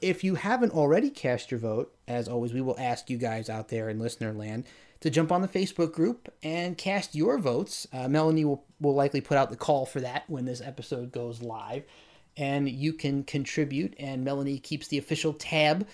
if you haven't already cast your vote, as always, we will ask you guys out there in listener land to jump on the Facebook group and cast your votes. Uh, Melanie will, will likely put out the call for that when this episode goes live. And you can contribute, and Melanie keeps the official tab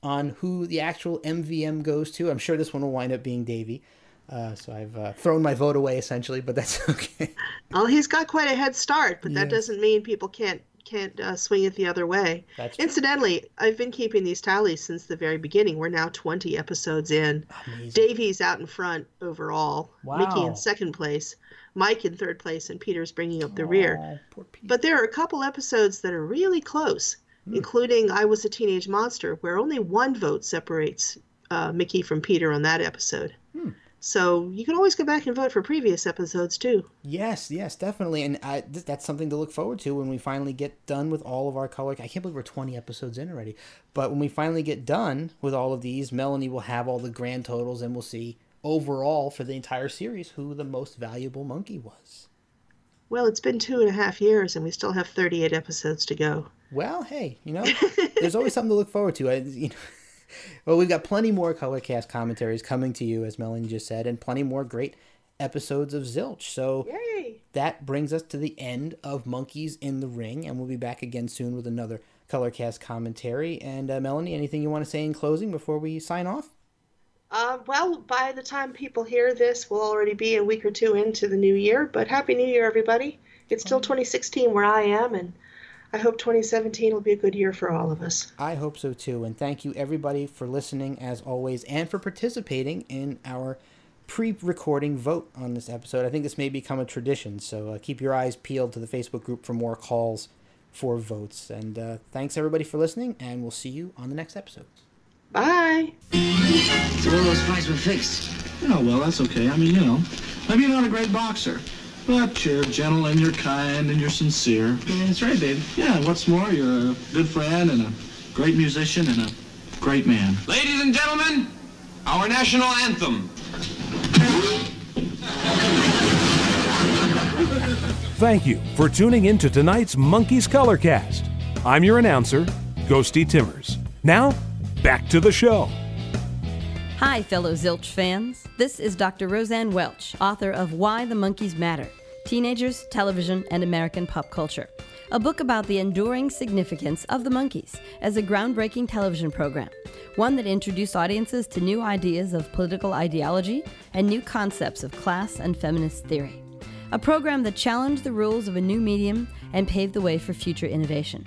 on who the actual MVM goes to. I'm sure this one will wind up being Davy. Uh, so I've uh, thrown my vote away essentially, but that's okay. Oh, he's got quite a head start, but that doesn't mean people can't can't uh, swing it the other way. That's true. Incidentally, I've been keeping these tallies since the very beginning. We're now 20 episodes in. Davy's out in front overall. Wow. Micky in second place. Mike in third place, and Peter's bringing up the rear. But there are a couple episodes that are really close, Hmm. including "I Was a Teenage Monster," where only one vote separates uh, Micky from Peter on that episode. Hmm. So you can always go back and vote for previous episodes too. Yes, yes, definitely, and I, th- that's something to look forward to when we finally get done with all of our color. I can't believe we're twenty episodes in already. But when we finally get done with all of these, Melanie will have all the grand totals, and we'll see overall for the entire series who the most valuable Monkee was. Well, it's been two and a half years, and we still have 38 episodes to go. Well, hey, you know, there's always something to look forward to. I, you know, well, we've got plenty more Colorcast commentaries coming to you, as Melanie just said, and plenty more great episodes of Zilch. So that brings us to the end of Monkees in the Ring, and we'll be back again soon with another Colorcast commentary. And uh, Melanie, anything you want to say in closing before we sign off? Uh, well, by the time people hear this, we'll already be a week or two into the new year. But Happy New Year, everybody! It's still 2016 where I am, and I hope 2017 will be a good year for all of us. I hope so too. And thank you everybody for listening as always and for participating in our pre recording vote on this episode. I think this may become a tradition. So uh, keep your eyes peeled to the Facebook group for more calls for votes. And uh, thanks everybody for listening, and we'll see you on the next episode. Bye. So all those fights were fixed. Oh, well, that's okay. I mean, you know, maybe you're not a great boxer, but you're gentle and you're kind and you're sincere. Yeah, that's right, baby. Yeah, what's more, you're a good friend and a great musician and a great man. Ladies and gentlemen, our national anthem. Thank you for tuning in to tonight's Monkees Colorcast. I'm your announcer, Ghosty Timmers. Now, back to the show. Hi, fellow Zilch fans. This is Dr. Rosanne Welch, author of Why the Monkees Matter Teenagers, Television, and American Pop Culture, a book about the enduring significance of the Monkees as a groundbreaking television program, one that introduced audiences to new ideas of political ideology and new concepts of class and feminist theory. A program that challenged the rules of a new medium and paved the way for future innovation.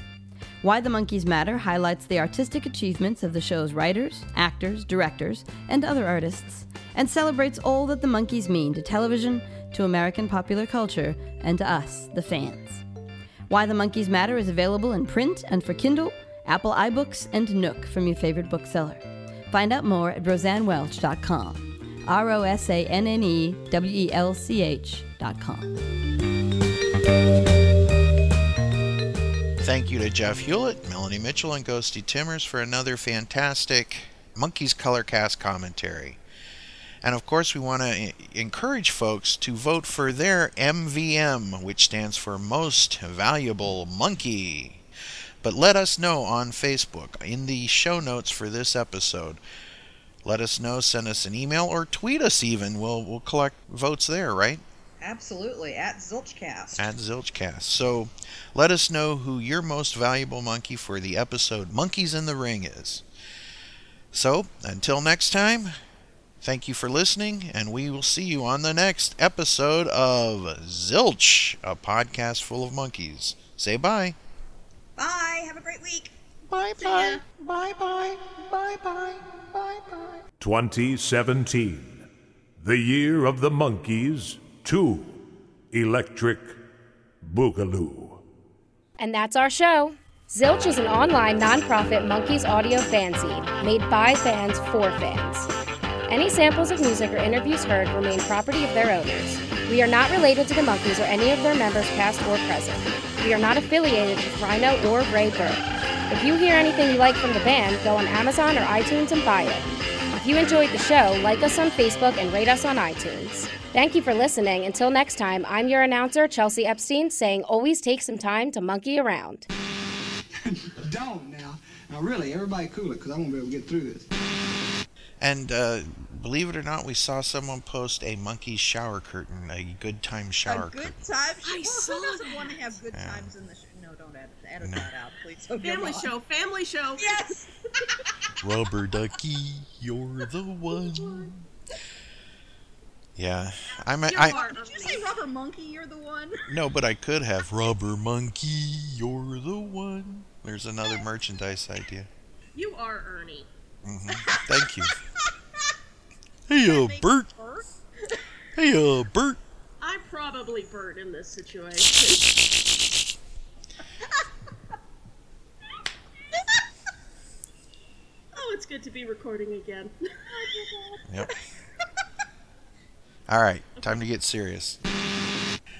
Why the Monkees Matter highlights the artistic achievements of the show's writers, actors, directors, and other artists, and celebrates all that the Monkees mean to television, to American popular culture, and to us, the fans. Why the Monkees Matter is available in print and for Kindle, Apple iBooks, and Nook from your favorite bookseller. Find out more at rosannewelch.com. R O S A N N E W E L C H.com. Thank you to Jeff Hewlett, Melanie Mitchell, and Ghosty Timmers for another fantastic Monkees Colorcast commentary. And of course, we want to encourage folks to vote for their MVM, which stands for Most Valuable Monkee. But let us know on Facebook in the show notes for this episode. Let us know, send us an email, or tweet us even. We'll, we'll collect votes there, right? Absolutely, at Zilchcast. at Zilchcast. So let us know who your most valuable Monkee for the episode Monkees in the Ring is. So until next time, thank you for listening, and we will see you on the next episode of Zilch, a podcast full of Monkees. Say bye. Bye. Have a great week. Bye bye. Bye bye. Bye bye. Bye bye. 2017, the year of the monkeys, 2, Electric Boogaloo. And that's our show. Zilch is an online nonprofit Monkees audio fanzine made by fans for fans. Any samples of music or interviews heard remain property of their owners. We are not related to the Monkees or any of their members, past or present. We are not affiliated with Rhino or Raybert. If you hear anything you like from the band, go on Amazon or iTunes and buy it. If you enjoyed the show, like us on Facebook and rate us on iTunes. Thank you for listening. Until next time, I'm your announcer, Chelsea Epstein, saying always take some time to monkey around. Don't now. Now, really, everybody cool it, because I won't be able to get through this. And uh, believe it or not, we saw someone post a monkey shower curtain, a good time shower a good curtain. time. I well, who doesn't want to have good times in the show? No, don't edit, edit No. that out, please. Okay, Family show, family show. Yes. Rubber ducky, you're the one. Yeah, I'm. You I. Did you say rubber monkey? You're the one. no, but I could have rubber monkey, you're the one. There's another merchandise idea. You are Ernie. Hmm Thank you. Hey, uh, Bert. Hey, uh, Bert. I'm probably Bert in this situation. oh, it's good to be recording again. Yep. All right, time to get serious.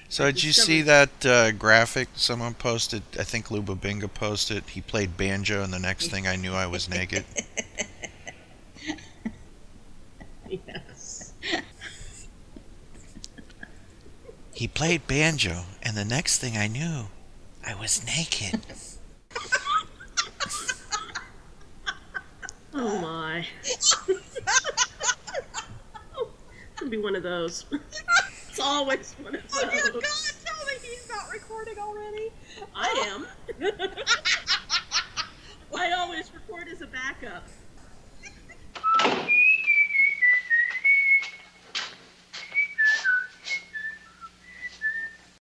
So did you see that uh, graphic someone posted? I think Luba Binga posted. He played banjo, and the next thing I knew, I was naked. Yes. He played banjo, and the next thing I knew, I was naked. Oh my. It'll be one of those. It's always one of those. Oh dear God! Tell me he's not recording already. I am. I always record as a backup.